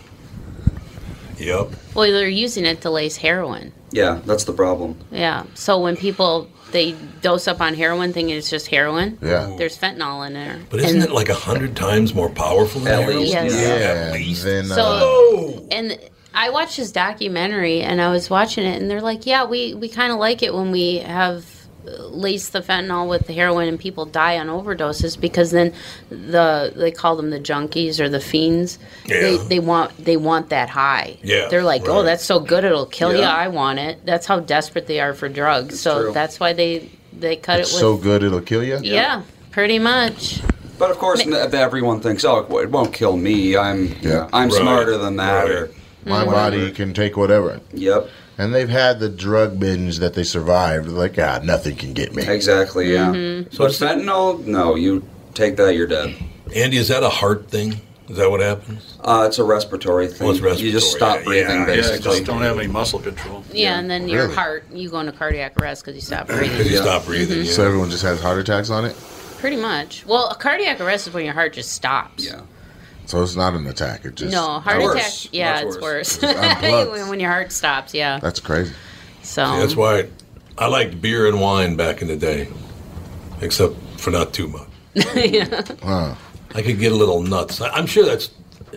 Yep. Well, they're using it to lace heroin. Yeah, that's the problem. Yeah. So when people they dose up on heroin, thinking it's just heroin. Yeah. There's fentanyl in there. But isn't And- it like a hundred times more powerful than At heroin? least, Yes. Yeah, At least. then So- uh, Oh. and I watched his documentary and I was watching it and they're like, yeah, we, we kind of like it when we have laced the fentanyl with the heroin and people die on overdoses because then the they call them the junkies or the fiends. They, Yeah. they they want they want that high. Yeah, They're like, oh, that's so good, it'll kill you. I want it. That's how desperate they are for drugs. so true. that's why they they cut it's it with. so good it'll kill you. yeah, pretty much. But of course, n- everyone thinks, "Oh, it won't kill me. I'm, Yeah. I'm Right. smarter than that." Right. Or, My Mm-hmm. body can take whatever. yep, And they've had the drug binge that they survived. They're like, ah, nothing can get me. exactly. Yeah. Mm-hmm. But fentanyl, no, you take that, you're dead. Andy, is that a heart thing? Is that what happens? Uh, it's a respiratory thing. Oh, it's You just stop Yeah, breathing, yeah, Yeah, basically. just don't have any muscle control. Yeah, and then your Really? heart, you go into cardiac arrest because you stop breathing. Because breathing. you Yeah. stop breathing. Yeah. So everyone just has heart attacks on it. Pretty much. Well, a cardiac arrest is when your heart just stops. yeah. So it's not an attack. It just no, heart Worse. attack. Yeah, Much it's worse. worse. when, when your heart stops. Yeah. That's crazy. So. See, that's why I liked beer and wine back in the day, except for not too much. yeah. Huh. I could get a little nuts. I- I'm sure that's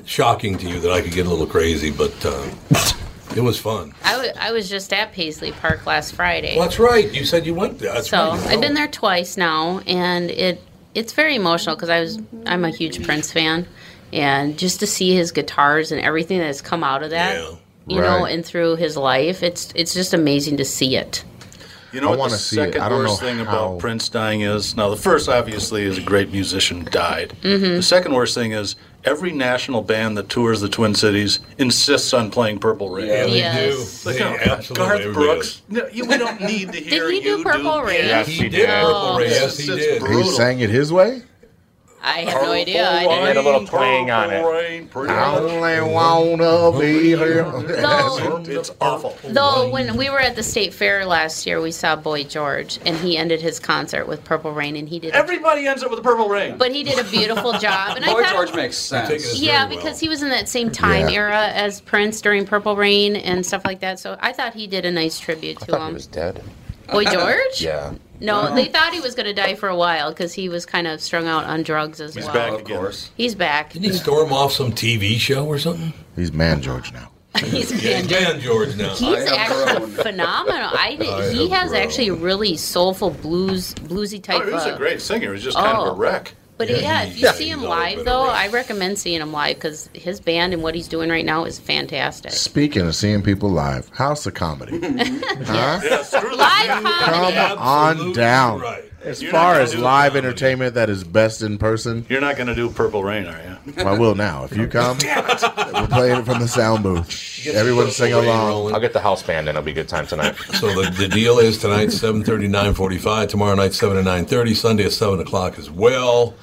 shocking to you that I could get a little crazy, but uh, it was fun. I, w- I was just at Paisley Park last Friday. Well, that's right. You said you went there. That's so right. You I've been there twice now, and it it's very emotional because I was I'm a huge Prince fan, and just to see his guitars and everything that has come out of that, Yeah. you know, and through his life, it's it's just amazing to see it. You know I what the see second I worst thing how- about Prince dying is? Now, the first obviously is a great musician died. Mm-hmm. The second worst thing is every national band that tours the Twin Cities insists on playing Purple Rain. Yeah. They Yes. do. Like, They no, absolutely Garth. Brooks. No, you, we don't need to hear did he do you Purple Rain? Yes, He he did did. Purple Rain. Oh. Yes, he did. He sang it his way. I have no idea. I didn't. had a little Rain, twang on it. Rain, I only wanna be here. Though, It's awful. though, when we were at the state fair last year, we saw Boy George, and he ended his concert with Purple Rain, and he did. A, Everybody ends up with a Purple Rain. but he did a beautiful job, and I Boy thought, George makes sense. Yeah, very because well. he was in that same time Yeah. era as Prince during Purple Rain and stuff like that. So I thought he did a nice tribute I to thought he him. was dead. Boy George? Yeah. No, they thought he was going to die for a while because he was kind of strung out on drugs as He's well. back Of course. He's back. Didn't he storm off some TV show or something? He's man George now. He's Yeah, man, George now. He's actually grown. phenomenal. I, I he has grown. actually really soulful blues, bluesy oh, type. Oh, he was a great singer. He's just kind of Oh. a wreck. But Yeah, yeah, if you yeah, see him live though. I recommend seeing him live because his band and what he's doing right now is fantastic. Speaking of seeing people live, House of Comedy. huh? Yeah, Live comedy. Come on down. Right. As You're far as live entertainment that is best in person, You're not going to do Purple Rain, are you? I will now. If you come, we're playing it from the sound booth. Everyone sing along. I'll get the house band and it'll be a good time tonight. So the, the deal is tonight, 7.30, 9.45. Tomorrow night, 7 to 9.30. Sunday at 7 o'clock as well.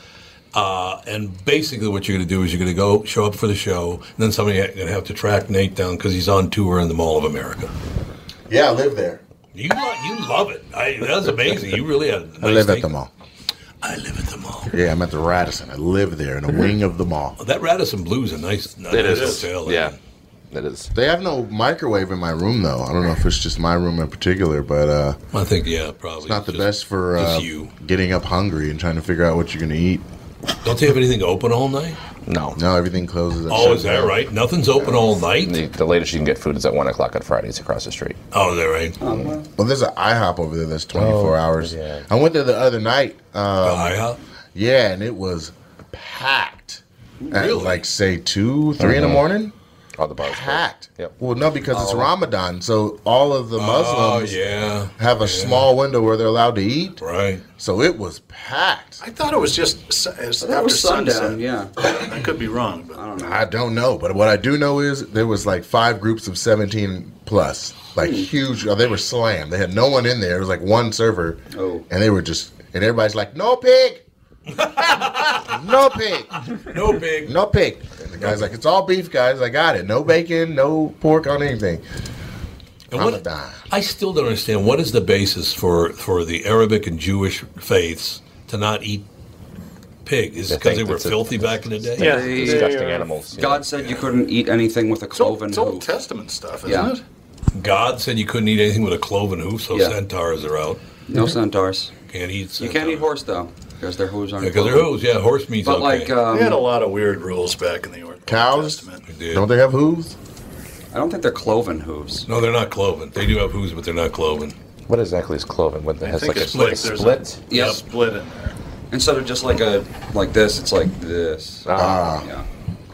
Uh, and basically what you're going to do is you're going to go show up for the show. And then somebody going to have to track Nate down because he's on tour in the Mall of America. Yeah, I live there. You, lo- you love it. I, that's amazing. You really had a nice I live at the mall. I live at the mall. Yeah, I'm at the Radisson. I live there in a wing of the mall. That Radisson Blu's a nice, nice It is. hotel. Yeah. It is. They have no microwave in my room though. I don't know if it's just my room in particular, but uh, I think, yeah, probably. it's not the Just- best for uh, you. getting up hungry and trying to figure out what you're going to eat. Don't they have anything open all night? No. No, everything closes. At Oh, is that sundown. right? Nothing's open all night? The, the latest you can get food is at 1 o'clock on Fridays across the street. Oh, is that right? Well, there's an IHOP over there that's 24 Oh, hours. yeah. I went there the other night. Um, The IHOP? Yeah, and it was packed. At like say two, 3 in the Mhm. morning. All the bars. closed. Packed. Yep. Well, no, because it's Oh. Ramadan, so all of the Muslims Oh, yeah. have a Yeah. small window where they're allowed to eat. Right. So it was packed. I thought it was just su- as- That after was sundown, sunset. yeah. I could be wrong, but I don't know. I don't know, but what I do know is there was like five groups of 17 plus, like hmm. huge. oh, They were slammed. They had no one in there. It was like one server, Oh. and they were just, and everybody's like, "No pig, no pig. No pig. No pig. And the guy's like, it's all beef, guys. I got it. No bacon, no pork on anything. And what- I still don't understand what is the basis for, for the Arabic and Jewish faiths to not eat pig? Is it because they think were it's a- filthy back in the day? Yeah, disgusting animals. God said you couldn't eat anything with a cloven It's Old hoof. Testament stuff, isn't Yeah. it? God said you couldn't eat anything with a cloven hoof, so Yeah. centaurs are out. No centaurs. Can't eat You can't eat horse though, because their hooves aren't. Because they're cloven. hooves, yeah, horse meat's But okay. like, um, They had a lot of weird rules back in the Old Cows? Testament. Don't they have hooves? I don't think they're cloven hooves. No, they're not cloven. They do have hooves, but they're not cloven. What exactly is cloven? What I has like a split? like there's split? a Yep. split in there. Instead of just like a like this, it's like this. Ah. Yeah.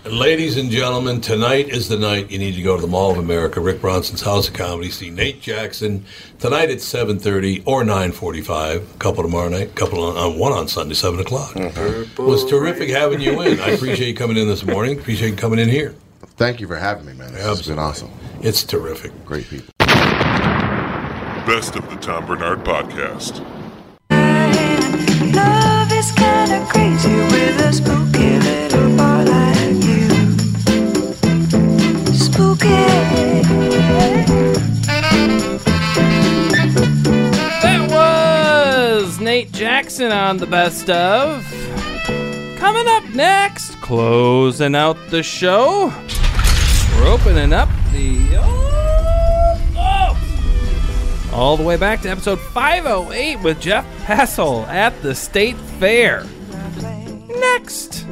Ladies and gentlemen, tonight is the night you need to go to the Mall of America, Rick Bronson's House of Comedy, see Nate Jackson tonight at seven thirty or nine forty-five. A couple tomorrow night, a couple on, on one on Sunday, seven o'clock. Mm-hmm. It was terrific having you in. I appreciate you coming in this morning. Appreciate you coming in here. Thank you for having me, man. This has been awesome. It's terrific. Great people. Best of the Tom Barnard Podcast. Love is kinda crazy with a spooky little boy That was Nate Jackson on the best of. Coming up next, closing out the show. We're opening up the. Oh, oh. all the way back to episode 508 with Jeff Passolt at the State Fair. Next.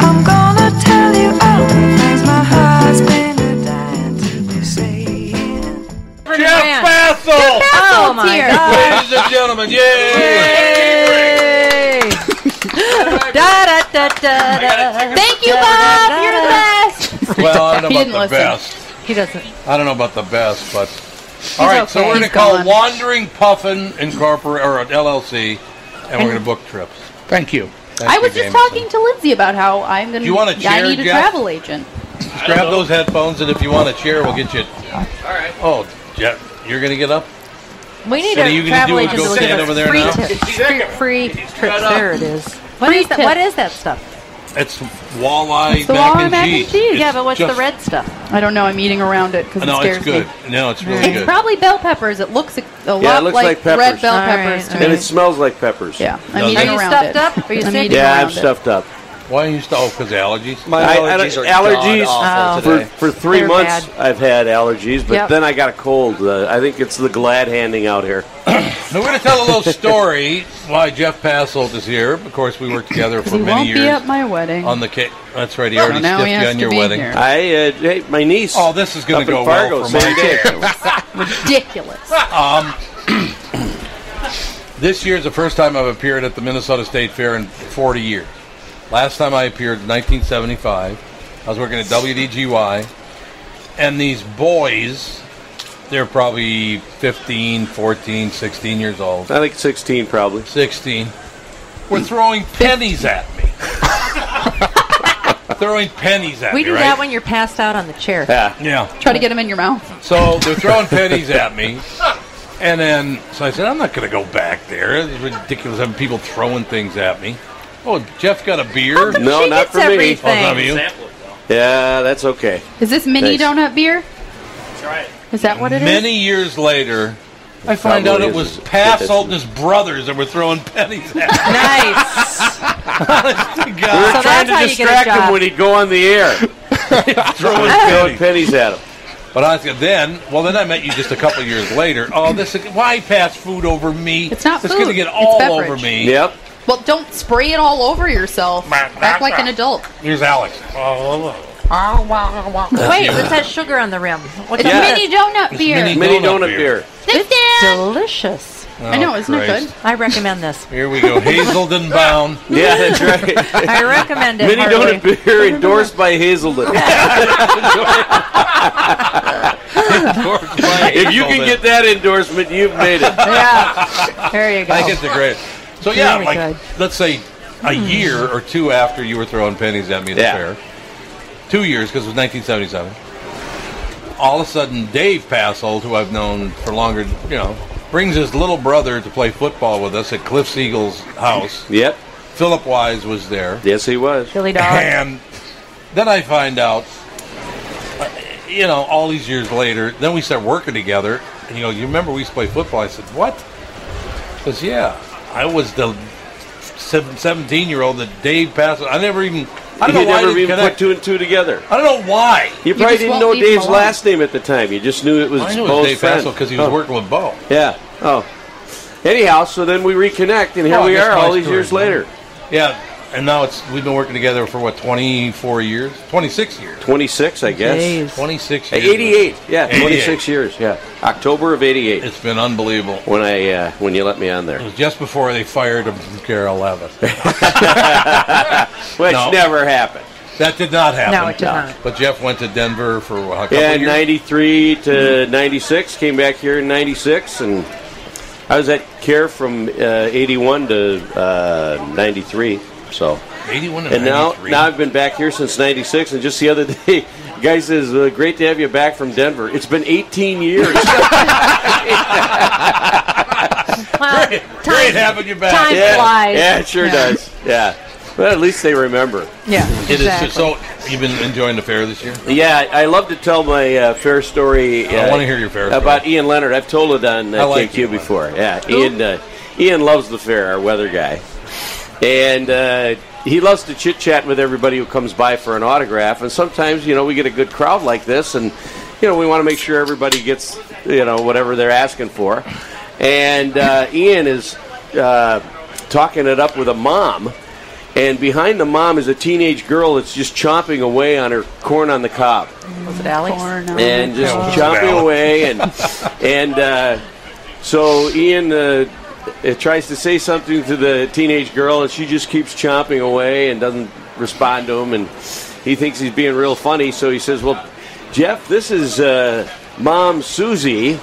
I'm gonna tell you Jeff Passolt! Oh my God! Ladies and gentlemen, yay! da, da, da, da, da. Thank you, Bob. You're the best. Well, I don't He know didn't about the listen. best. He doesn't. I don't know about the best, but all right. So okay. we're going to He's call gone. Wandering Puffin Incorporated or LLC, and we're going to book trips. Thank you. Thank I you, was just Jameson. talking to Lindsay about how I'm gonna. Do you want a I chair, I need a Jeff? travel agent. Just grab those headphones, and if you want a chair, we'll get you. All right. Oh, Jeff, you're going to get up. We need What are a you gonna travel do, is agent go to give stand us over there free now? tips. Free, free trips. There it is. What Free is that? tip. What is that stuff? It's walleye It's the mac, walleye and mac and cheese. cheese. yeah, but what's just- the red stuff? I don't know. I'm eating around it because No, it scares it's good. me. No, it's really It's good. probably bell peppers. It looks a, a lot it looks like, red peppers. bell All peppers right, to me. And it smells like peppers. yeah, I'm Does eating it? Are you around stuffed it. up? Are you I'm sick? eating Yeah, around I'm it. stuffed up. Why are you st- Oh, because allergies. My I- I- allergies are allergies god-awful for, today. for 3 They're months. bad. I've had allergies, but Yep. then I got a cold. Uh, I think it's the glad handing out here. Now we're going to tell a little story why Jeff Passolt is here. Of course, we worked together for He many won't years be at my wedding. on the cake. That's right. He So already now stiffed he you has on to your be wedding. here. I, uh, hey, my niece. Oh, this is going up to in go Fargo, well for my same day. Ridiculous. Um, this year is the first time I've appeared at the Minnesota State Fair in 40 years. Last time I appeared in 1975. I was working at WDGY, and these boys, they're probably 15, 14, 16 years old. I think 16 probably. 16. Were throwing pennies at me. throwing pennies at me. We me, do right? that when you're passed out on the chair. Yeah. yeah. Try to get them in your mouth. So they're throwing pennies at me. And then, so I said, I'm not going to go back there. It's ridiculous having people throwing things at me. Oh, Jeff got a beer? No, not gets for me. everything. Oh, not for you? Yeah, that's okay. Is this mini Thanks. donut beer? Is that what it is? Many years later, I find out it was Passolt and his brothers that were throwing pennies at me. Nice. Honest to We were God. So trying that's how to you get a distract him job. when he'd go on the air. throwing Throwing pennies. pennies at him. But I said, then, well, then I met you just a couple years later. Oh, this is, why pass food over me? It's not It's food. going to get It's all beverage. over me. Yep. Well, don't spray it all over yourself. Act like an adult. Here's Alex. Oh. Wait, what's that sugar on the rim? What's It's Yeah. that? mini donut beer. mini- Mini Donut donut, beer. beer. It's delicious. I know, isn't it good? I recommend this. Here we go. Hazelden bound. Yeah, that's right. I recommend it. Mini heartily. donut beer endorsed by Hazelden. if you can get that endorsement, you've made it. Yeah. There you go. I think it's a great. So yeah, Very like good. let's say a year or two after you were throwing pennies at me at the Yeah. fair, two years because it was 1977. All of a sudden, Dave Passolt, who I've known for longer, you know, brings his little brother to play football with us at Cliff Siegel's house. Yep. Philip Wise was there. Yes, he was. Billy Dog. And then I find out, uh, you know, all these years later, then we start working together. And you know, you remember we used to play football? I said, what? Because, yeah, I was the 17 year old that Dave passed. I never even, I don't you know why I never didn't even connect. put two and two together. I don't know why. You probably didn't know Dave's last name at the time. You just knew it was I knew it was Dave friend. Passolt because he was Oh. working with Bo. Yeah. Oh. Anyhow, so then we reconnect, and here Oh, we are all these story, years man. later. Yeah, and now it's we've been working together for what 24 years, 26 years, 26, I guess. 26 Uh, years. 88. Yeah, 88. 26 years. Yeah. October of 88. It's been unbelievable. When I uh, when you let me on there. It was just before they fired him from KARE 11. Which No. never happened. That did not happen. No, it did not. But Jeff went to Denver for what, a couple Yeah, of years. 93 to 96. Came back here in 96, and I was at KARE from uh, 81 to uh, 93. So 81 to and now now I've been back here since 96, and just the other day, guy says, uh, "Great to have you back from Denver." It's been 18 years. Well, great, great having you back. time yeah, flies. yeah, it sure Yeah. does. Yeah, but at least they remember. Yeah, It is exactly. so. You've been enjoying the fair this year. Yeah, I love to tell my uh, fair story. I uh, wanna hear your fair about Ian Leonard. I've told it on I uh, like KQ Ian before. Yeah, Ian. Uh, Ian loves the fair. Our weather guy, and uh, he loves to chit chat with everybody who comes by for an autograph. And sometimes, you know, we get a good crowd like this, and you know, we want to make sure everybody gets you know whatever they're asking for. And uh, Ian is uh, talking it up with a mom. And behind the mom is a teenage girl that's just chomping away on her corn on the cob Was it Alex? and just Yeah, chomping away and and uh, so Ian uh, tries to say something to the teenage girl and she just keeps chomping away and doesn't respond to him and he thinks he's being real funny so he says well Jeff this is uh, mom Susie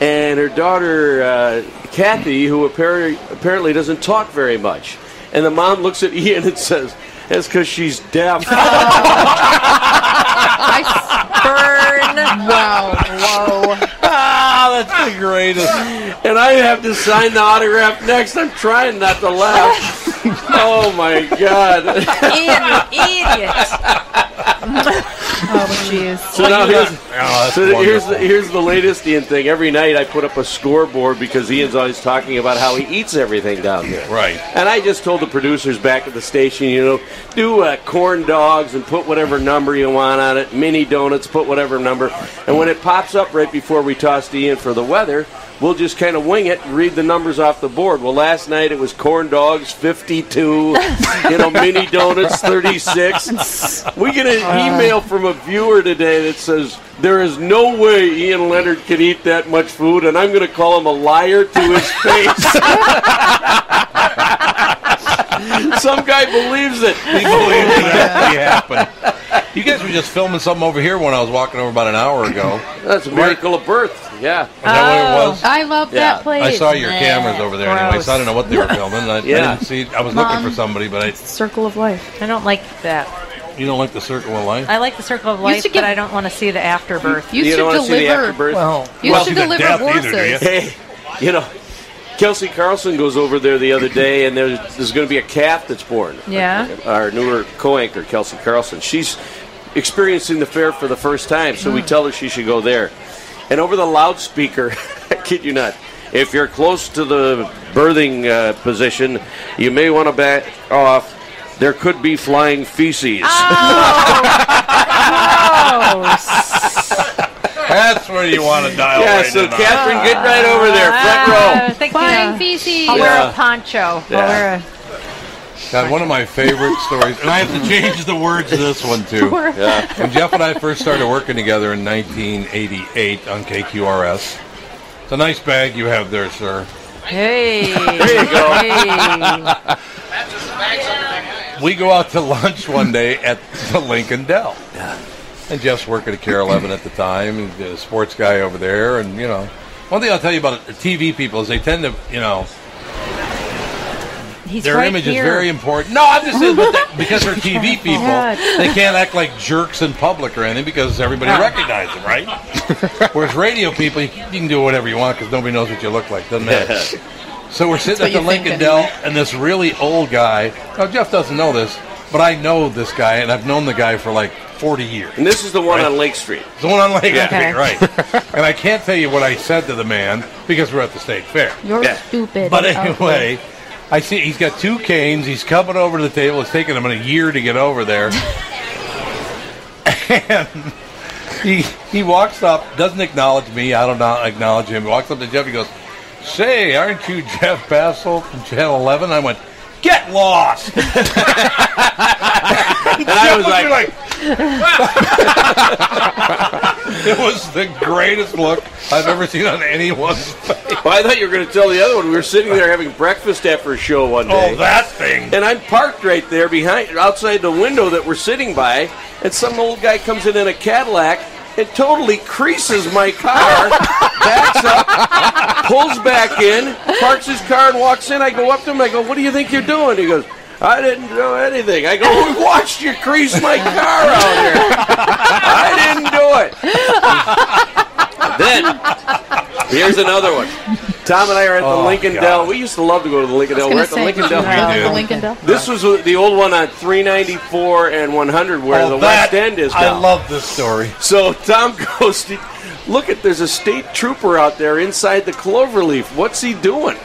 and her daughter uh, Kathy who apparently apparently doesn't talk very much and the mom looks at Ian and says that's because she's deaf I Burn. Wow. Whoa. Greatest. and I have to sign the autograph next. I'm trying not to laugh. oh my god! Ian, you idiot. oh, jeez. So now here's, Oh, so here's the, here's the latest Ian thing. Every night I put up a scoreboard because Ian's always talking about how he eats everything down here. Right. And I just told the producers back at the station, you know, do uh, corn dogs and put whatever number you want on it. Mini donuts, put whatever number. And when it pops up right before we toss to Ian for the weather, we'll just kind of wing it and read the numbers off the board. Well, last night it was corn dogs 52, you know, mini donuts 36. We get an email from a viewer today that says, there is no way Ian Leonard can eat that much food, and I'm going to call him a liar to his face. Some guy believes it. He believes it actually happened. You guys were just filming something over here when I was walking over about an hour ago. That's a miracle of birth. Yeah. Is that what it was? Oh, I love Yeah. that place. I saw your cameras over there anyway, so I don't know what they were filming. I, I Yeah. didn't see. I was Mom. looking for somebody, but I, Circle of Life. I don't like that. you don't like the circle of life. I like the circle of life, to but give- I don't want to see the afterbirth. Used You to don't want to see the deliver. afterbirth? Well, Used Well, to see the deliver death either, horses. do you? Hey, you know, Kelsey Carlson goes over there the other day, and there's, there's going to be a calf that's born. Yeah. Our newer co-anchor, Kelsey Carlson, she's experiencing the fair for the first time, so we Hmm. tell her she should go there. And over the loudspeaker, I kid you not, if you're close to the birthing uh, position, you may want to back off. There could be flying feces. That's where you want to dial yeah, right so in on. Catherine, get right over there, front row. I Flying feces. I'll wear Yeah. a poncho. I'll Yeah. wear a God, one of my favorite stories, and I have to change the words of this one too. Yeah. When Jeff and I first started working together in 1988 on KQRS, it's a nice bag you have there, sir. Hey. There you go. Hey. We go out to lunch one day at the Lincoln Del. And Jeff's working at KARE 11 at the time. He's a sports guy over there. And, you know, one thing I'll tell you about TV people is they tend to, you know, He's their right image here. is very important. No, I'm just saying, but that, because they're TV oh people, God. they can't act like jerks in public or anything because everybody recognizes them, right? Whereas radio people, you, can- you can do whatever you want because nobody knows what you look like. Doesn't matter. So we're sitting That's at the what you think Lincoln Del, and this really old guy. Now Jeff doesn't know this, but I know this guy, and I've known the guy for like 40 years. And this is the one Right. on Lake Street. The one on Lake Yeah. Street, right? and I can't tell you what I said to the man because we're at the state fair. You're Yeah. stupid. But oh. Okay. I see he's got two canes. He's coming over to the table. It's taken him a year to get over there. and he he walks up, doesn't acknowledge me. I don't know, acknowledge him. He walks up to Jeff. He goes, "Say, aren't you Jeff Passolt from Channel 11?" I went, "Get lost." I was like- it was the greatest look I've ever seen on anyone's face. Well, I thought you were going to tell the other one. We were sitting there having breakfast after a show one oh, day. Oh, that thing. And I'm parked right there behind, outside the window that we're sitting by, and some old guy comes in in a Cadillac and totally creases my car, backs up, pulls back in, parks his car, and walks in. I go up to him. I go, "What do you think you're doing?" He goes. I didn't do anything. I go, we watched you crease my car out here. I didn't do it. Then, here's another one. Tom and I are at the Oh, Lincoln God. Del. We used to love to go to the Lincoln I Del. We're at the say, Lincoln Del. We do. the Lincoln Del. This was the old one on 394 and 100 where Oh, the that- West End is I love this story. So Tom goes, to, look at there's a state trooper out there inside the cloverleaf. What's he doing?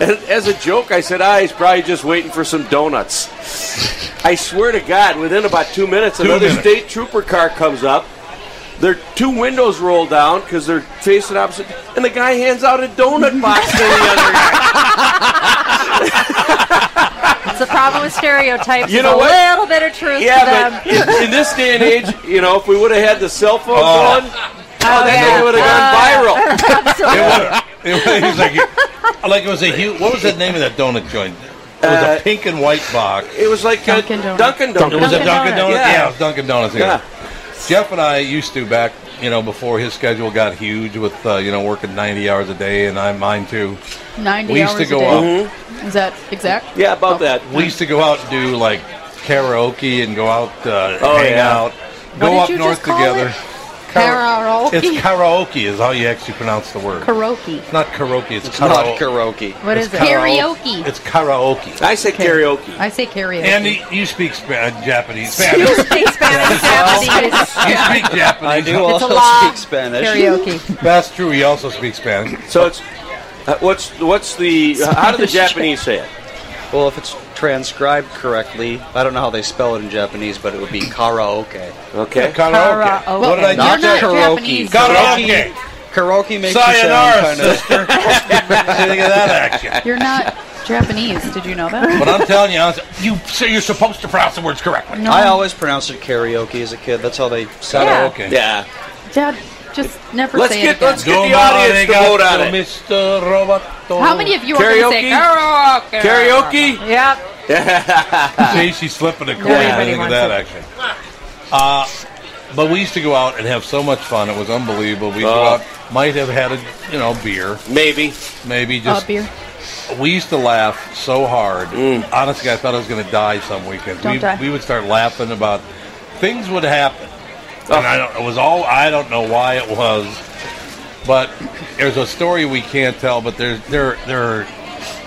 And as a joke, I said, ah, he's probably just waiting for some donuts. I swear to God, within about two minutes, Two another minutes. state trooper car comes up. Their two windows roll down because they're facing opposite, and the guy hands out a donut box to the other guy. It's the problem with stereotypes. You There's know a what? little bit of truth to Yeah, them. but in, in this day and age, you know, if we would have had the cell phone Oh. going, oh, then yeah. it would have gone viral. Absolutely. It was, like, like it was a huge. What was the name of that donut joint? It was Uh, a pink and white box. It was like Dunkin' Donuts. Dunkin' Donuts. It was a Dunkin' Dunkin' Donuts. Donuts. Yeah. it was Dunkin' Donuts. Yeah. Yeah. Jeff and I used to back, you know, before his schedule got huge with, uh, you know, working 90 hours a day, and I mine too. 90 We used hours to go a day. out. Is that exact? Yeah, about that. We used to go out and do like karaoke and go out, uh, Oh, hang yeah. out, go up north together. it? Karaoke. It's karaoke is how you actually pronounce the word. Karaoke. It's not karaoke. It's, It's not karaoke. karaoke. What It's is it? karaoke. Karaoke. It's karaoke. I say karaoke. I say karaoke. Andy, you speak Spa- uh, Japanese. You speak Spanish, Japanese. you speak Japanese. I do It's a also speak Spanish. Karaoke. That's true. He also speaks Spanish. So it's uh, what's what's the uh, how do the Japanese say it? Well, if it's transcribed correctly, I don't know how they spell it in Japanese, but it would be karaoke. Okay. Karaoke. Karaoke. What did I Not just say? karaoke. Japanese. Karaoke. Karaoke makes Sayonara, you sound kind of. sister. Think of that action. You're not Japanese. Did you know that? But I'm telling you, honestly, you say you're supposed to pronounce the words correctly. No. I always pronounced it karaoke as a kid. That's how they said Yeah. Karaoke. Yeah. Dad, just never Let's say get- it again. let's get the audience to vote on it. Mr. Roboto. How many of you are going to say Karaoke? karaoke? Karaoke? Yep. See, she's slipping a coin. Everybody Think of that it. action. Uh, but we used to go out and have so much fun. It was unbelievable. We go out, might have had a you know beer, Maybe. maybe Uh, just. beer. we used to laugh so hard. Mm. Honestly, I thought I was going to die some weekends. Don't we, die. we would start laughing about things would happen. And I don't. It was all. I don't know why it was, but there's a story we can't tell. But there's there there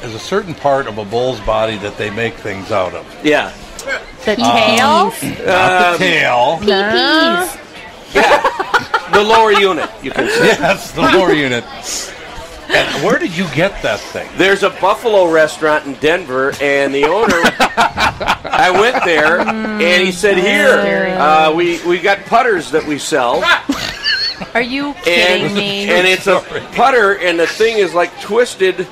is a certain part of a bull's body that they make things out of. Yeah. The tail. Not Um, the tail. Peepees. The lower unit, you can say. Yes, the lower unit. And where did you get that thing? There's a Buffalo restaurant in Denver, and the owner. I went there, and he said, "Here, uh, we we got putters that we sell, Are you kidding and me? and it's a putter, and the thing is like twisted.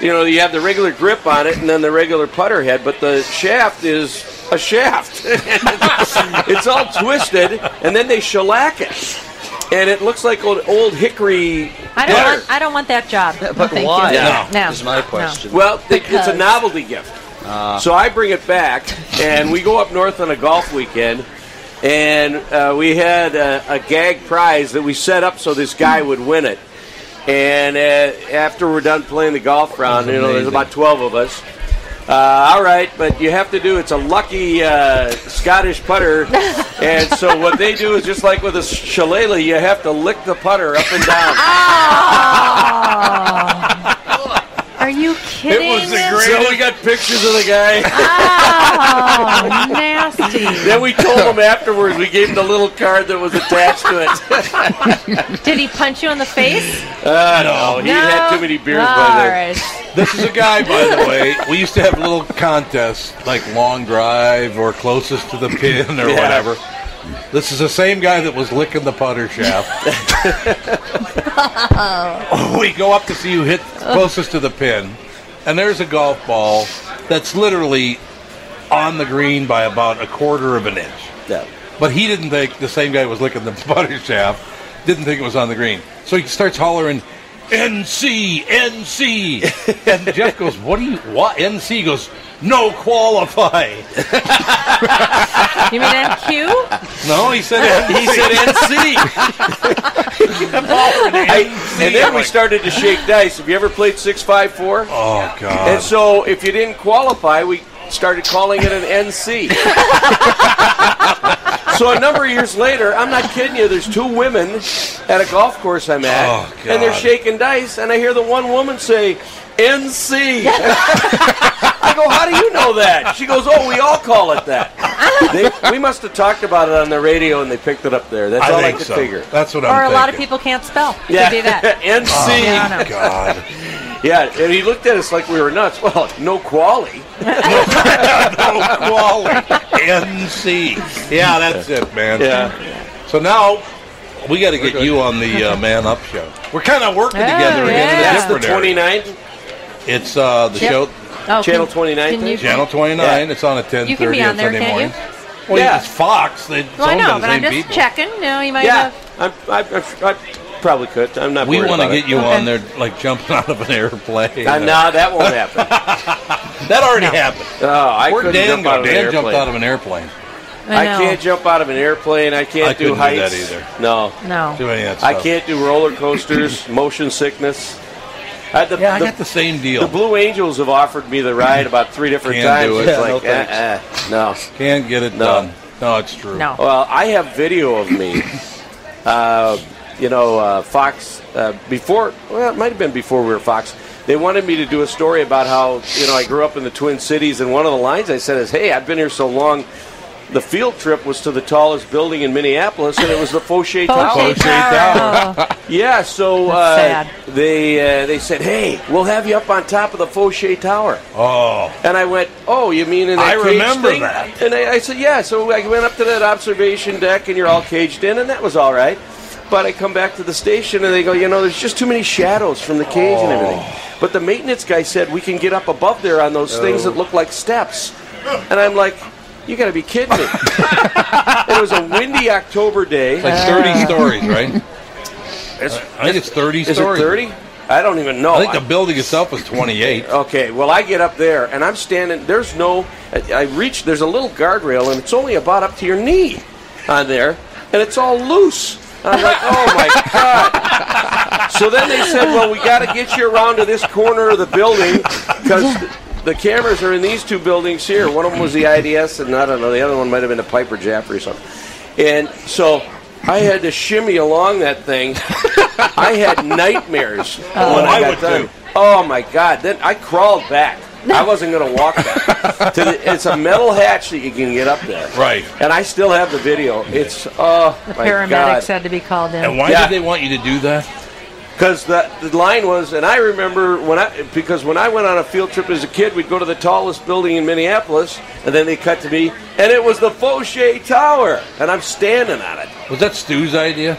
You know, you have the regular grip on it, and then the regular putter head, but the shaft is a shaft. it's all twisted, and then they shellac it, and it looks like old, old hickory. I don't putter. want. I don't want that job. But thank why? you. No. No. Is my question. Well, they, it's a novelty gift. Uh, So I bring it back, and we go up north on a golf weekend, and uh, we had a, a gag prize that we set up so this guy would win it. And uh, after we're done playing the golf round, you know, there's about 12 of us. Uh, all right, but you have to do it's a lucky uh, Scottish putter, and so what they do is just like with a shillelagh, you have to lick the putter up and down. Are you kidding? So we got pictures of the guy. Oh, nasty. then we told him afterwards. We gave him the little card that was attached to it. Did he punch you in the face? Uh, no, he had too many beers by All then. right. This is a guy, by the way. We used to have little contests like long drive or closest to the pin or Yeah. whatever. This is the same guy that was licking the putter shaft. we go up to see who hit closest to the pin, and there's a golf ball that's literally on the green by about a quarter of an inch. Yeah. But he didn't think the same guy was licking the putter shaft. Didn't think it was on the green. So he starts hollering, "NC, NC!" And Jeff goes, "What do you? What NC?" He goes, "No qualify." You mean NQ? No, he said NC. He said NC. I- and then we started to shake dice. Have you ever played six five four? Oh God! And so if you didn't qualify, we started calling it an NC. so a number of years later, I'm not kidding you. There's two women at a golf course I'm at, Oh, and they're shaking dice, and I hear the one woman say. NC. I go, how do you know that? She goes, oh, we all call it that. They, we must have talked about it on the radio and they picked it up there. That's I all I think could so. figure. That's what Or I'm Or a lot of people can't spell. Yeah. Could be that. NC. Yeah, I know. God. Yeah, and he looked at us like we were nuts. Well, no quality. no quality. NC. Yeah, that's it, man. Yeah. So now we got to get you on the uh, Man Up show. We're kind of working Oh, together again in That's the different area. 29th, It's uh, the Yep. show Oh, channel can- 29. can you- channel 29. It's on at 10:30 You can be on on there, Sunday can't you? morning. Well, Yeah. it's Fox. They Well, I owned know, the but I'm same just people. checking. You know, you might Yeah, have. I'm, I, I, I probably could. I'm not. We want to get it. you Okay. on there, like jumping out of an airplane. Uh, nah, that won't happen. that already happened. Oh, I Where'd couldn't Dan jump out of an Dan jumped airplane. out of an airplane. I, know. can't jump out of an airplane. I can't I do couldn't do heights. that either. No, No. Do any of that I can't do roller coasters, motion sickness. I, the, Yeah, I the, got the same deal. the Blue Angels have offered me the ride about three different Can't times. do it. It's Yeah, like, no uh, uh, no. Can't get it No. done. No, it's true. No. Well, I have video of me. Uh, you know, uh, Fox uh, before. Well, it might have been before we were Fox. They wanted me to do a story about how you know I grew up in the Twin Cities, and one of the lines I said is, "Hey, I've been here so long." The field trip was to the tallest building in Minneapolis, and it was the Foshay Tower. Foshay Tower. Yeah, so uh, they uh, they said, "Hey, we'll have you up on top of the Foshay Tower." Oh, And I went, "Oh, you mean in that I cage remember thing?" that. And I, I said, "Yeah." So I went up to that observation deck, and you're all caged in, and that was all right. But I come back to the station, and they go, "You know, there's just too many shadows from the cage and everything." Oh. But the maintenance guy said we can get up above there on those things that oh. look like steps, and I'm like. You got to be kidding me! it was a windy October day. It's like 30 stories, right? It's- I think it's 30 is stories. it 30? I don't even know. I think the building itself is 28. Okay, well, I get up there and I'm standing. There's no. I I reach. There's a little guardrail and it's only about up to your knee on there, and it's all loose. And I'm like, oh my god. So then they said, well, we got to get you around to this corner of the building because the cameras are in these two buildings here. One of them was the IDS, and I don't know. The other one might have been a Piper Jaffray or something. And so. I had to shimmy along that thing. I had nightmares Oh, when I I got would done. too. Oh my god! Then I crawled back. I wasn't going to walk back. to the, it's a metal hatch that you can get up there. Right. And I still have the video. It's oh The my paramedics god! had to be called in. And why Yeah. did they want you to do that? Because the, the line was, and I remember when I because when I went on a field trip as a kid, we'd go to the tallest building in Minneapolis, and then they cut to me, and it was the Foshay Tower, and I'm standing on it. Was that Stu's idea?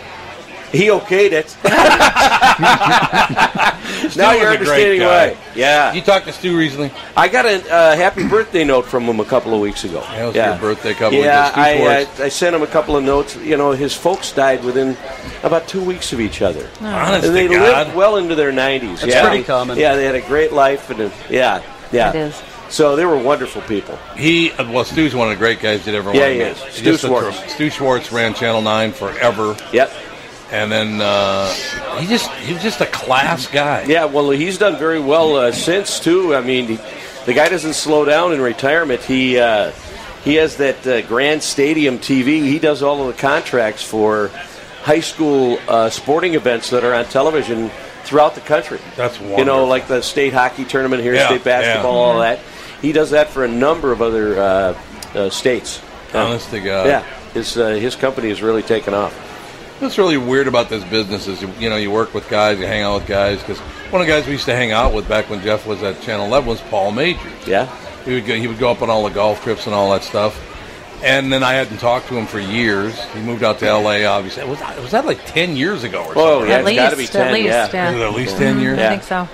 He okayed it. Now you're a great understanding why. Yeah. You talked to Stu recently? I got a uh, happy birthday note from him a couple of weeks ago. That was your birthday couple of yeah, weeks ago. Stu I, uh, I sent him a couple of notes. You know, his folks died within about two weeks of each other. Honest and they to God. lived well into their 90s. That's yeah. pretty common. Yeah, they had a great life. and uh, Yeah, yeah. It is. So they were wonderful people. He, uh, well, Stu's one of the great guys that ever Yeah, he is. Stu Schwartz. Stu Schwartz ran Channel 9 forever. Yep. And then uh, he just he was just a class guy. Yeah, well, he's done very well uh, since, too. I mean, he, the guy doesn't slow down in retirement. He uh, he has that uh, Grand Stadium TV. He does all of the contracts for high school uh, sporting events that are on television throughout the country. That's wonderful. You know, like the state hockey tournament here, Yeah, state basketball, yeah. all that. He does that for a number of other uh, uh, states. Honest to God. Yeah, his uh, his company has really taken off. What's really weird about this business is, you, you know, you work with guys, you hang out with guys. Because one of the guys we used to hang out with back when Jeff was at Channel 11 was Paul Majors. Yeah. He would go, he would go up on all the golf trips and all that stuff. And then I hadn't talked to him for years. He moved out to L.A. Obviously, was that, was that like ten years ago or Oh, something? yeah, At it's gotta least, be 10, at least, yeah. yeah. Is it at least ten Mhm, years? I think so.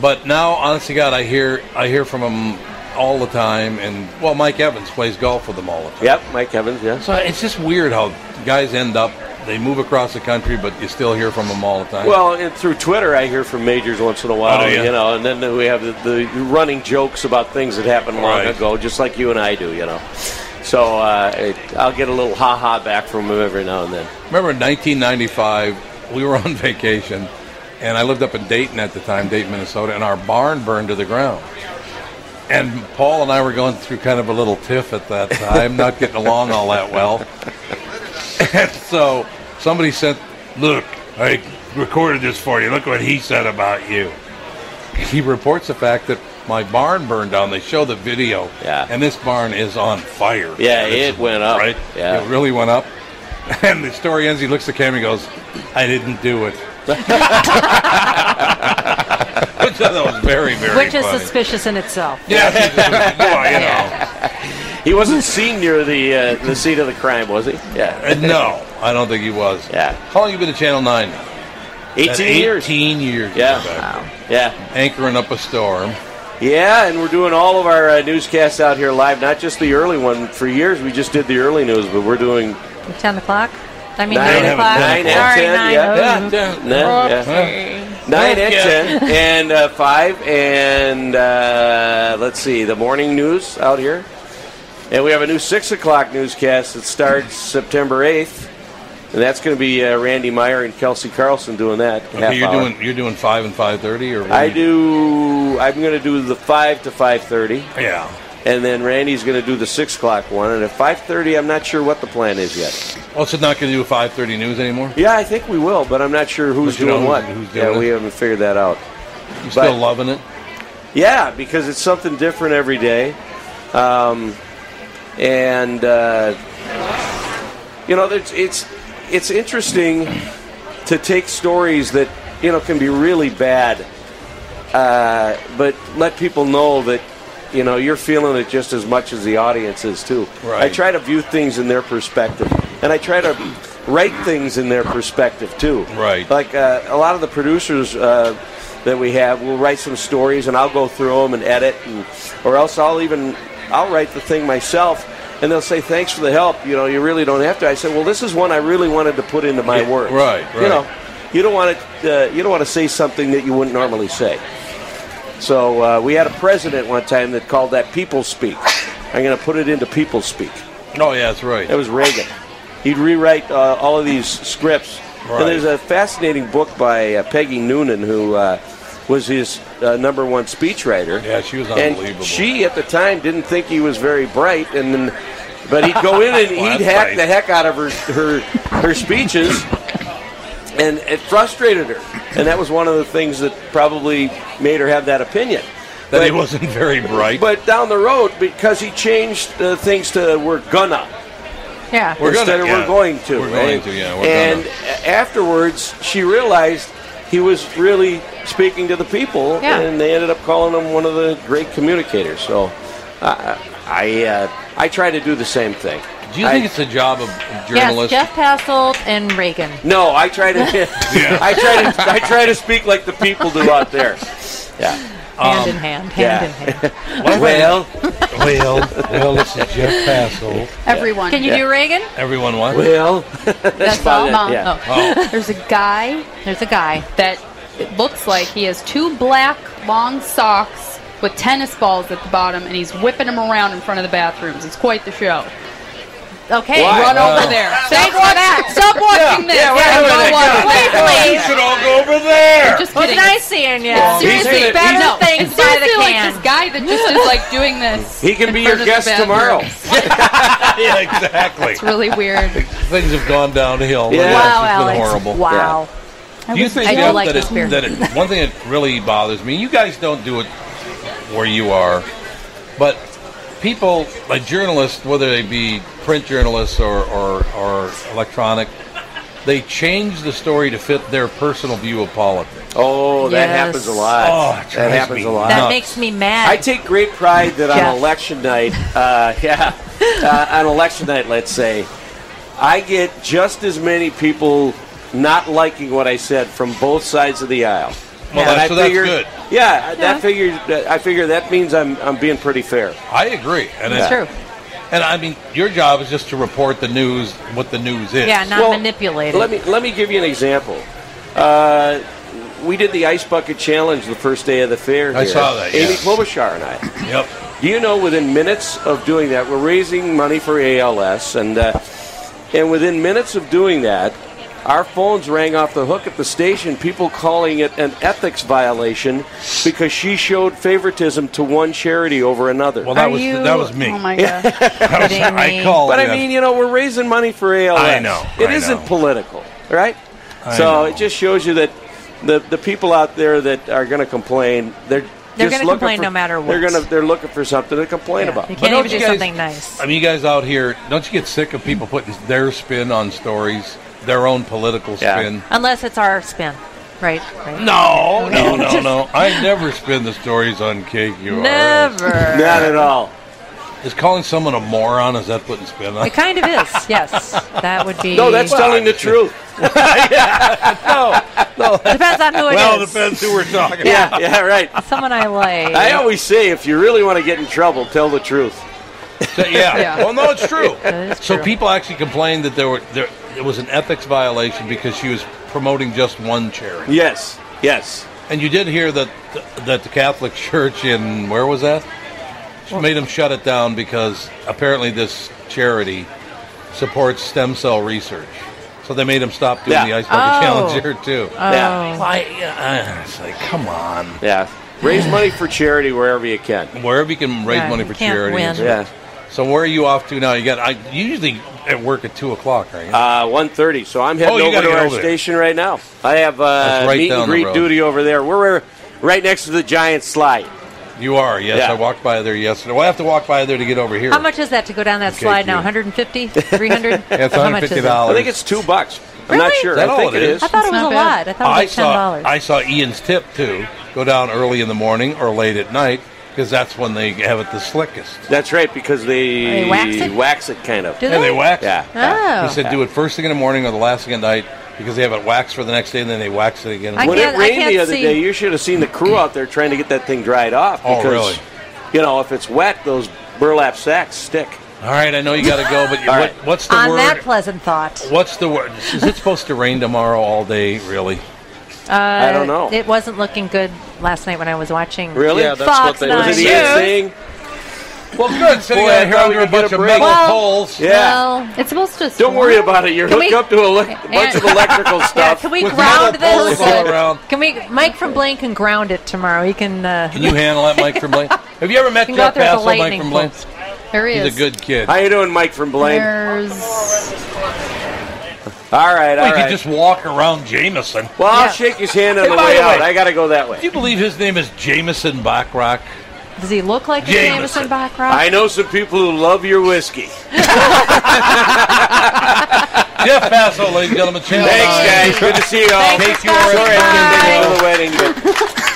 But now, honestly, God, I hear I hear from him all the time. And well, Mike Evans plays golf with him all the time. Yep, Mike Evans. Yeah. So it's just weird how guys end up. They move across the country, but you still hear from them all the time. Well, and through Twitter, I hear from majors once in a while, Oh, do you? you know, and then we have the, the running jokes about things that happened long Right. ago, just like you and I do, you know. So uh, it, I'll get a little ha ha back from him every now and then. Remember in 1995, we were on vacation, and I lived up in Dayton at the time, Dayton, Minnesota, and our barn burned to the ground. And Paul and I were going through kind of a little tiff at that time, not getting along all that well. And so somebody sent, Look, I recorded this for you. Look what he said about you. He reports the fact that my barn burned down. They show the video. Yeah. And this barn is on fire. Yeah, It's- it went up. Right? Yeah. It really went up. And the story ends, he looks at the camera and goes, I didn't do it. Which I thought was very, very Which is funny. suspicious in itself. Yeah, well, you know. He wasn't seen near the uh, the seat of the crime, was he? Yeah. Uh, no, I don't think he was. Yeah. How long you been at Channel 9 now? 18 At years. 18 years. Yeah. Wow. Yeah. Anchoring up a storm. Yeah, and we're doing all of our uh, newscasts out here live, not just the early one. For years, we just did the early news, but we're doing 10 o'clock? I mean, Nine. 9 o'clock. Nine and 10, 9. yeah. Oh. Yeah, ten. Yeah. Nine and ten, and uh, five, and uh, let's see, the morning news out here, and we have a new six o'clock newscast that starts September eighth, and that's going to be uh, Randy Meyer and Kelcey Carlson doing that. half Okay, you're hour. doing you're doing five and five thirty, or I do. I'm going to do the five to five thirty. Yeah. And then Randy's going to do the six o'clock one, and at five thirty, I'm not sure what the plan is yet. Oh, so not going to do five thirty news anymore? Yeah, I think we will, but I'm not sure who's But you know doing what. who's- who's doing yeah, it? we haven't figured that out. You still loving it? Yeah, because it's something different every day, um, and uh, you know, it's it's it's interesting to take stories that you know can be really bad, uh, but let people know that you know you're feeling it just as much as the audience is too. Right. I try to view things in their perspective, and I try to write things in their perspective too. Right. Like uh, a lot of the producers uh, that we have will write some stories, and I'll go through them and edit, and, or else I'll even I'll write the thing myself. And they'll say, "Thanks for the help." You know, you really don't have to. I said, "Well, this is one I really wanted to put into my Yeah, work." right, right. You know, you don't want to. Uh, you don't want to say something that you wouldn't normally say. So uh, we had a president one time that called that people speak. I'm going to put it into people speak. Oh yeah, that's right. That was Reagan. He'd rewrite uh, all of these scripts. Right. And there's a fascinating book by uh, Peggy Noonan, who uh, was his uh, number one speechwriter. Yeah, she was And unbelievable. she, at the time, didn't think he was very bright, and then, but he'd go in and Well, he'd hack nice. the heck out of her her, her speeches, and it frustrated her. And that was one of the things that probably made her have that opinion. That he wasn't very bright. But down the road, because he changed uh, things to "we're gonna." Yeah. We're gonna, instead of yeah. we're going to. We're going to, yeah, we're and gonna. afterwards, she realized he was really speaking to the people, Yeah. and they ended up calling him one of the great communicators. So, uh, I uh, I try to do the same thing. Do you I- think it's the job of Yes, journalists? Jeff Passolt and Reagan. No, I try to. I try to. I try to speak like the people do out there. Yeah. Hand Um, in hand, hand yeah. in hand. well, well, well, this is Jeff Passolt. Everyone. Can you Yeah. do Reagan? Everyone what? well. That's about all. it, yeah. Oh. There's a guy There's a guy. that looks like he has two black long socks with tennis balls at the bottom, and he's whipping them around in front of the bathrooms. It's quite the show. Okay. Why? Run Uh, over there. Thanks for that. Stop watching this. yeah, wait a go minute, watch guys. Please, You should all go over there. Just It was kidding. nice seeing you. Well, Seriously, better no. things And by the seriously, like, this guy that just is like doing this. He can be your guest tomorrow. yeah, exactly. It's really weird. Things have gone downhill. Yeah. It's Wow, just been Alex. horrible. Wow. Do you think I like that, it, that it, one thing that really bothers me? You guys don't do it where you are, but people like journalists, whether they be print journalists or, or, or electronic, they change the story to fit their personal view of politics. Oh, that Yes. happens a lot. Oh, it that drives happens me a lot. That nuts. makes me mad. I take great pride that Jeff. on election night, uh, yeah, uh, on election night, let's say, I get just as many people not liking what I said from both sides of the aisle. Well, And that's- so that's figure- good. Yeah, that figure. I figure that means I'm I'm being pretty fair. I agree, and It's it's true. And I mean, your job is just to report the news, what the news is. Yeah, not Well, manipulated. Let me let me give you an example. Uh, we did the ice bucket challenge the first day of the fair. I saw that, Amy yeah. Klobuchar and I. Yep. Do you know within minutes of doing that, we're raising money for ALS, and uh, and within minutes of doing that, our phones rang off the hook at the station. People calling it an ethics violation because she showed favoritism to one charity over another. Well, that Are was you- that was me. Oh my god. That was- I me? called. But I mean, you know, we're raising money for ALS. I know, It I isn't know. political, right? I so know. it just shows you that the the people out there that are going to complain, they're They're gonna complain for- no matter what. They're what. gonna they're looking for something to complain Yeah. about. You can't don't even do guys- something nice. I mean, you guys out here, don't you get sick of people putting their spin on stories, their own political Yeah. spin? Unless it's our spin. Right, right. No, no, no, no. I never spin the stories on KQRS. Never. Not at all. Is calling someone a moron, is that putting spin on It kind of is, yes. That would be. No, that's telling the truth. no, no. Depends on who it is. Well, it depends who we're talking Yeah, about. yeah, right. Someone I like. I always say, if you really want to get in trouble, tell the truth. Yeah. Yeah. Well, no, it's true. That is So true. people actually complained that there were there it was an ethics violation because she was promoting just one charity. Yes, yes. And you did hear that that the Catholic Church in where was that? Made them shut it down because apparently this charity supports stem cell research. So they made him stop doing Yeah. the ice bucket Oh. challenge here too. Yeah. Why? Uh, it's like, come on. Yeah. Raise money for charity wherever you can. Wherever you can raise Yeah, money you for can't charity. win. Yeah. So where are you off to now? You got I usually at work at two o'clock, are you? Uh, 1.30, so I'm heading Oh, over gotta our over there. station right now. I have uh, right meet and greet duty over there. We're right next to the giant slide. you are. Yes, Yeah. I walked by there yesterday. Well, I have to walk by there to get over here. How much is that to go down that Okay, slide now? you. 150? 300? Yeah, it's How much is it? $150. I think it's two bucks. I'm not Really? sure. That I think it it is? is. I thought it was a not lot. I thought it was like $10. I saw Ian's tip too. Go down early in the morning or late at night because that's when they have it the slickest. That's right, because they, They wax it? wax it kind of. Do Yeah, they wax. it. Yeah. Oh. He said do it first thing in the morning or the last thing at night because they have it waxed for the next day and then they wax it again. I When can't- it rained can't the other see. day, you should have seen the crew out there trying to get that thing dried off. Oh, Because, really? You know, if it's wet, those burlap sacks stick. All right, I know you got to go, but All what, right. what's the On word? that pleasant thought. What's the word? Is it supposed to rain tomorrow all day? Really? Uh, I don't know. It wasn't looking good last night when I was watching. Really? Yeah, that's Fox what they- Nine Was it News. Saying? Well, good. Sitting Boy, out I here thought we under a bunch a of metal Well, poles. Yeah. Well, it's supposed to. Don't worry about it. You're Can hooked we- up to a le- bunch of electrical stuff. Yeah, stuff. can we ground this? poles. Can we? Mike from Blaine can ground it tomorrow. He can. Uh, Can you handle that, Mike from Blaine? Have you ever met can go Jeff out there with a Passolt, Mike from Blaine? There he is. He's a good kid. How you doing, Mike from Blaine? There's. All right, all we right. could just walk around Jameson. Well, I'll Yeah. shake his hand on Hey, the by way the way- out. I got to go that way. Do you believe his name is Jameson Bachrock? Does he look like Jameson. Jameson Backrack? I know some people who love your whiskey. Jeff Passolt, ladies and gentlemen. Channel Thanks, 9. guys. Good to see you all. Thanks, Sorry guys. I couldn't make it to the wedding, but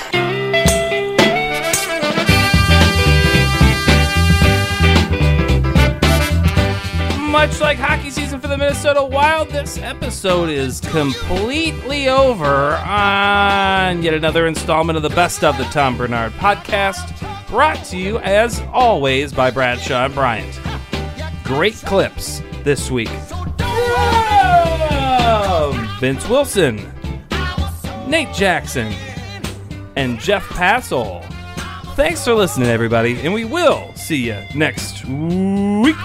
Much like hockey season for the Minnesota Wild, this episode is completely over on yet another installment of the Best of the Tom Barnard podcast, brought to you as always by Bradshaw and Bryant. Great clips this week. Vince Wilson, Nate Jackson, and Jeff Passolt. Thanks for listening, everybody, and we will see you next week.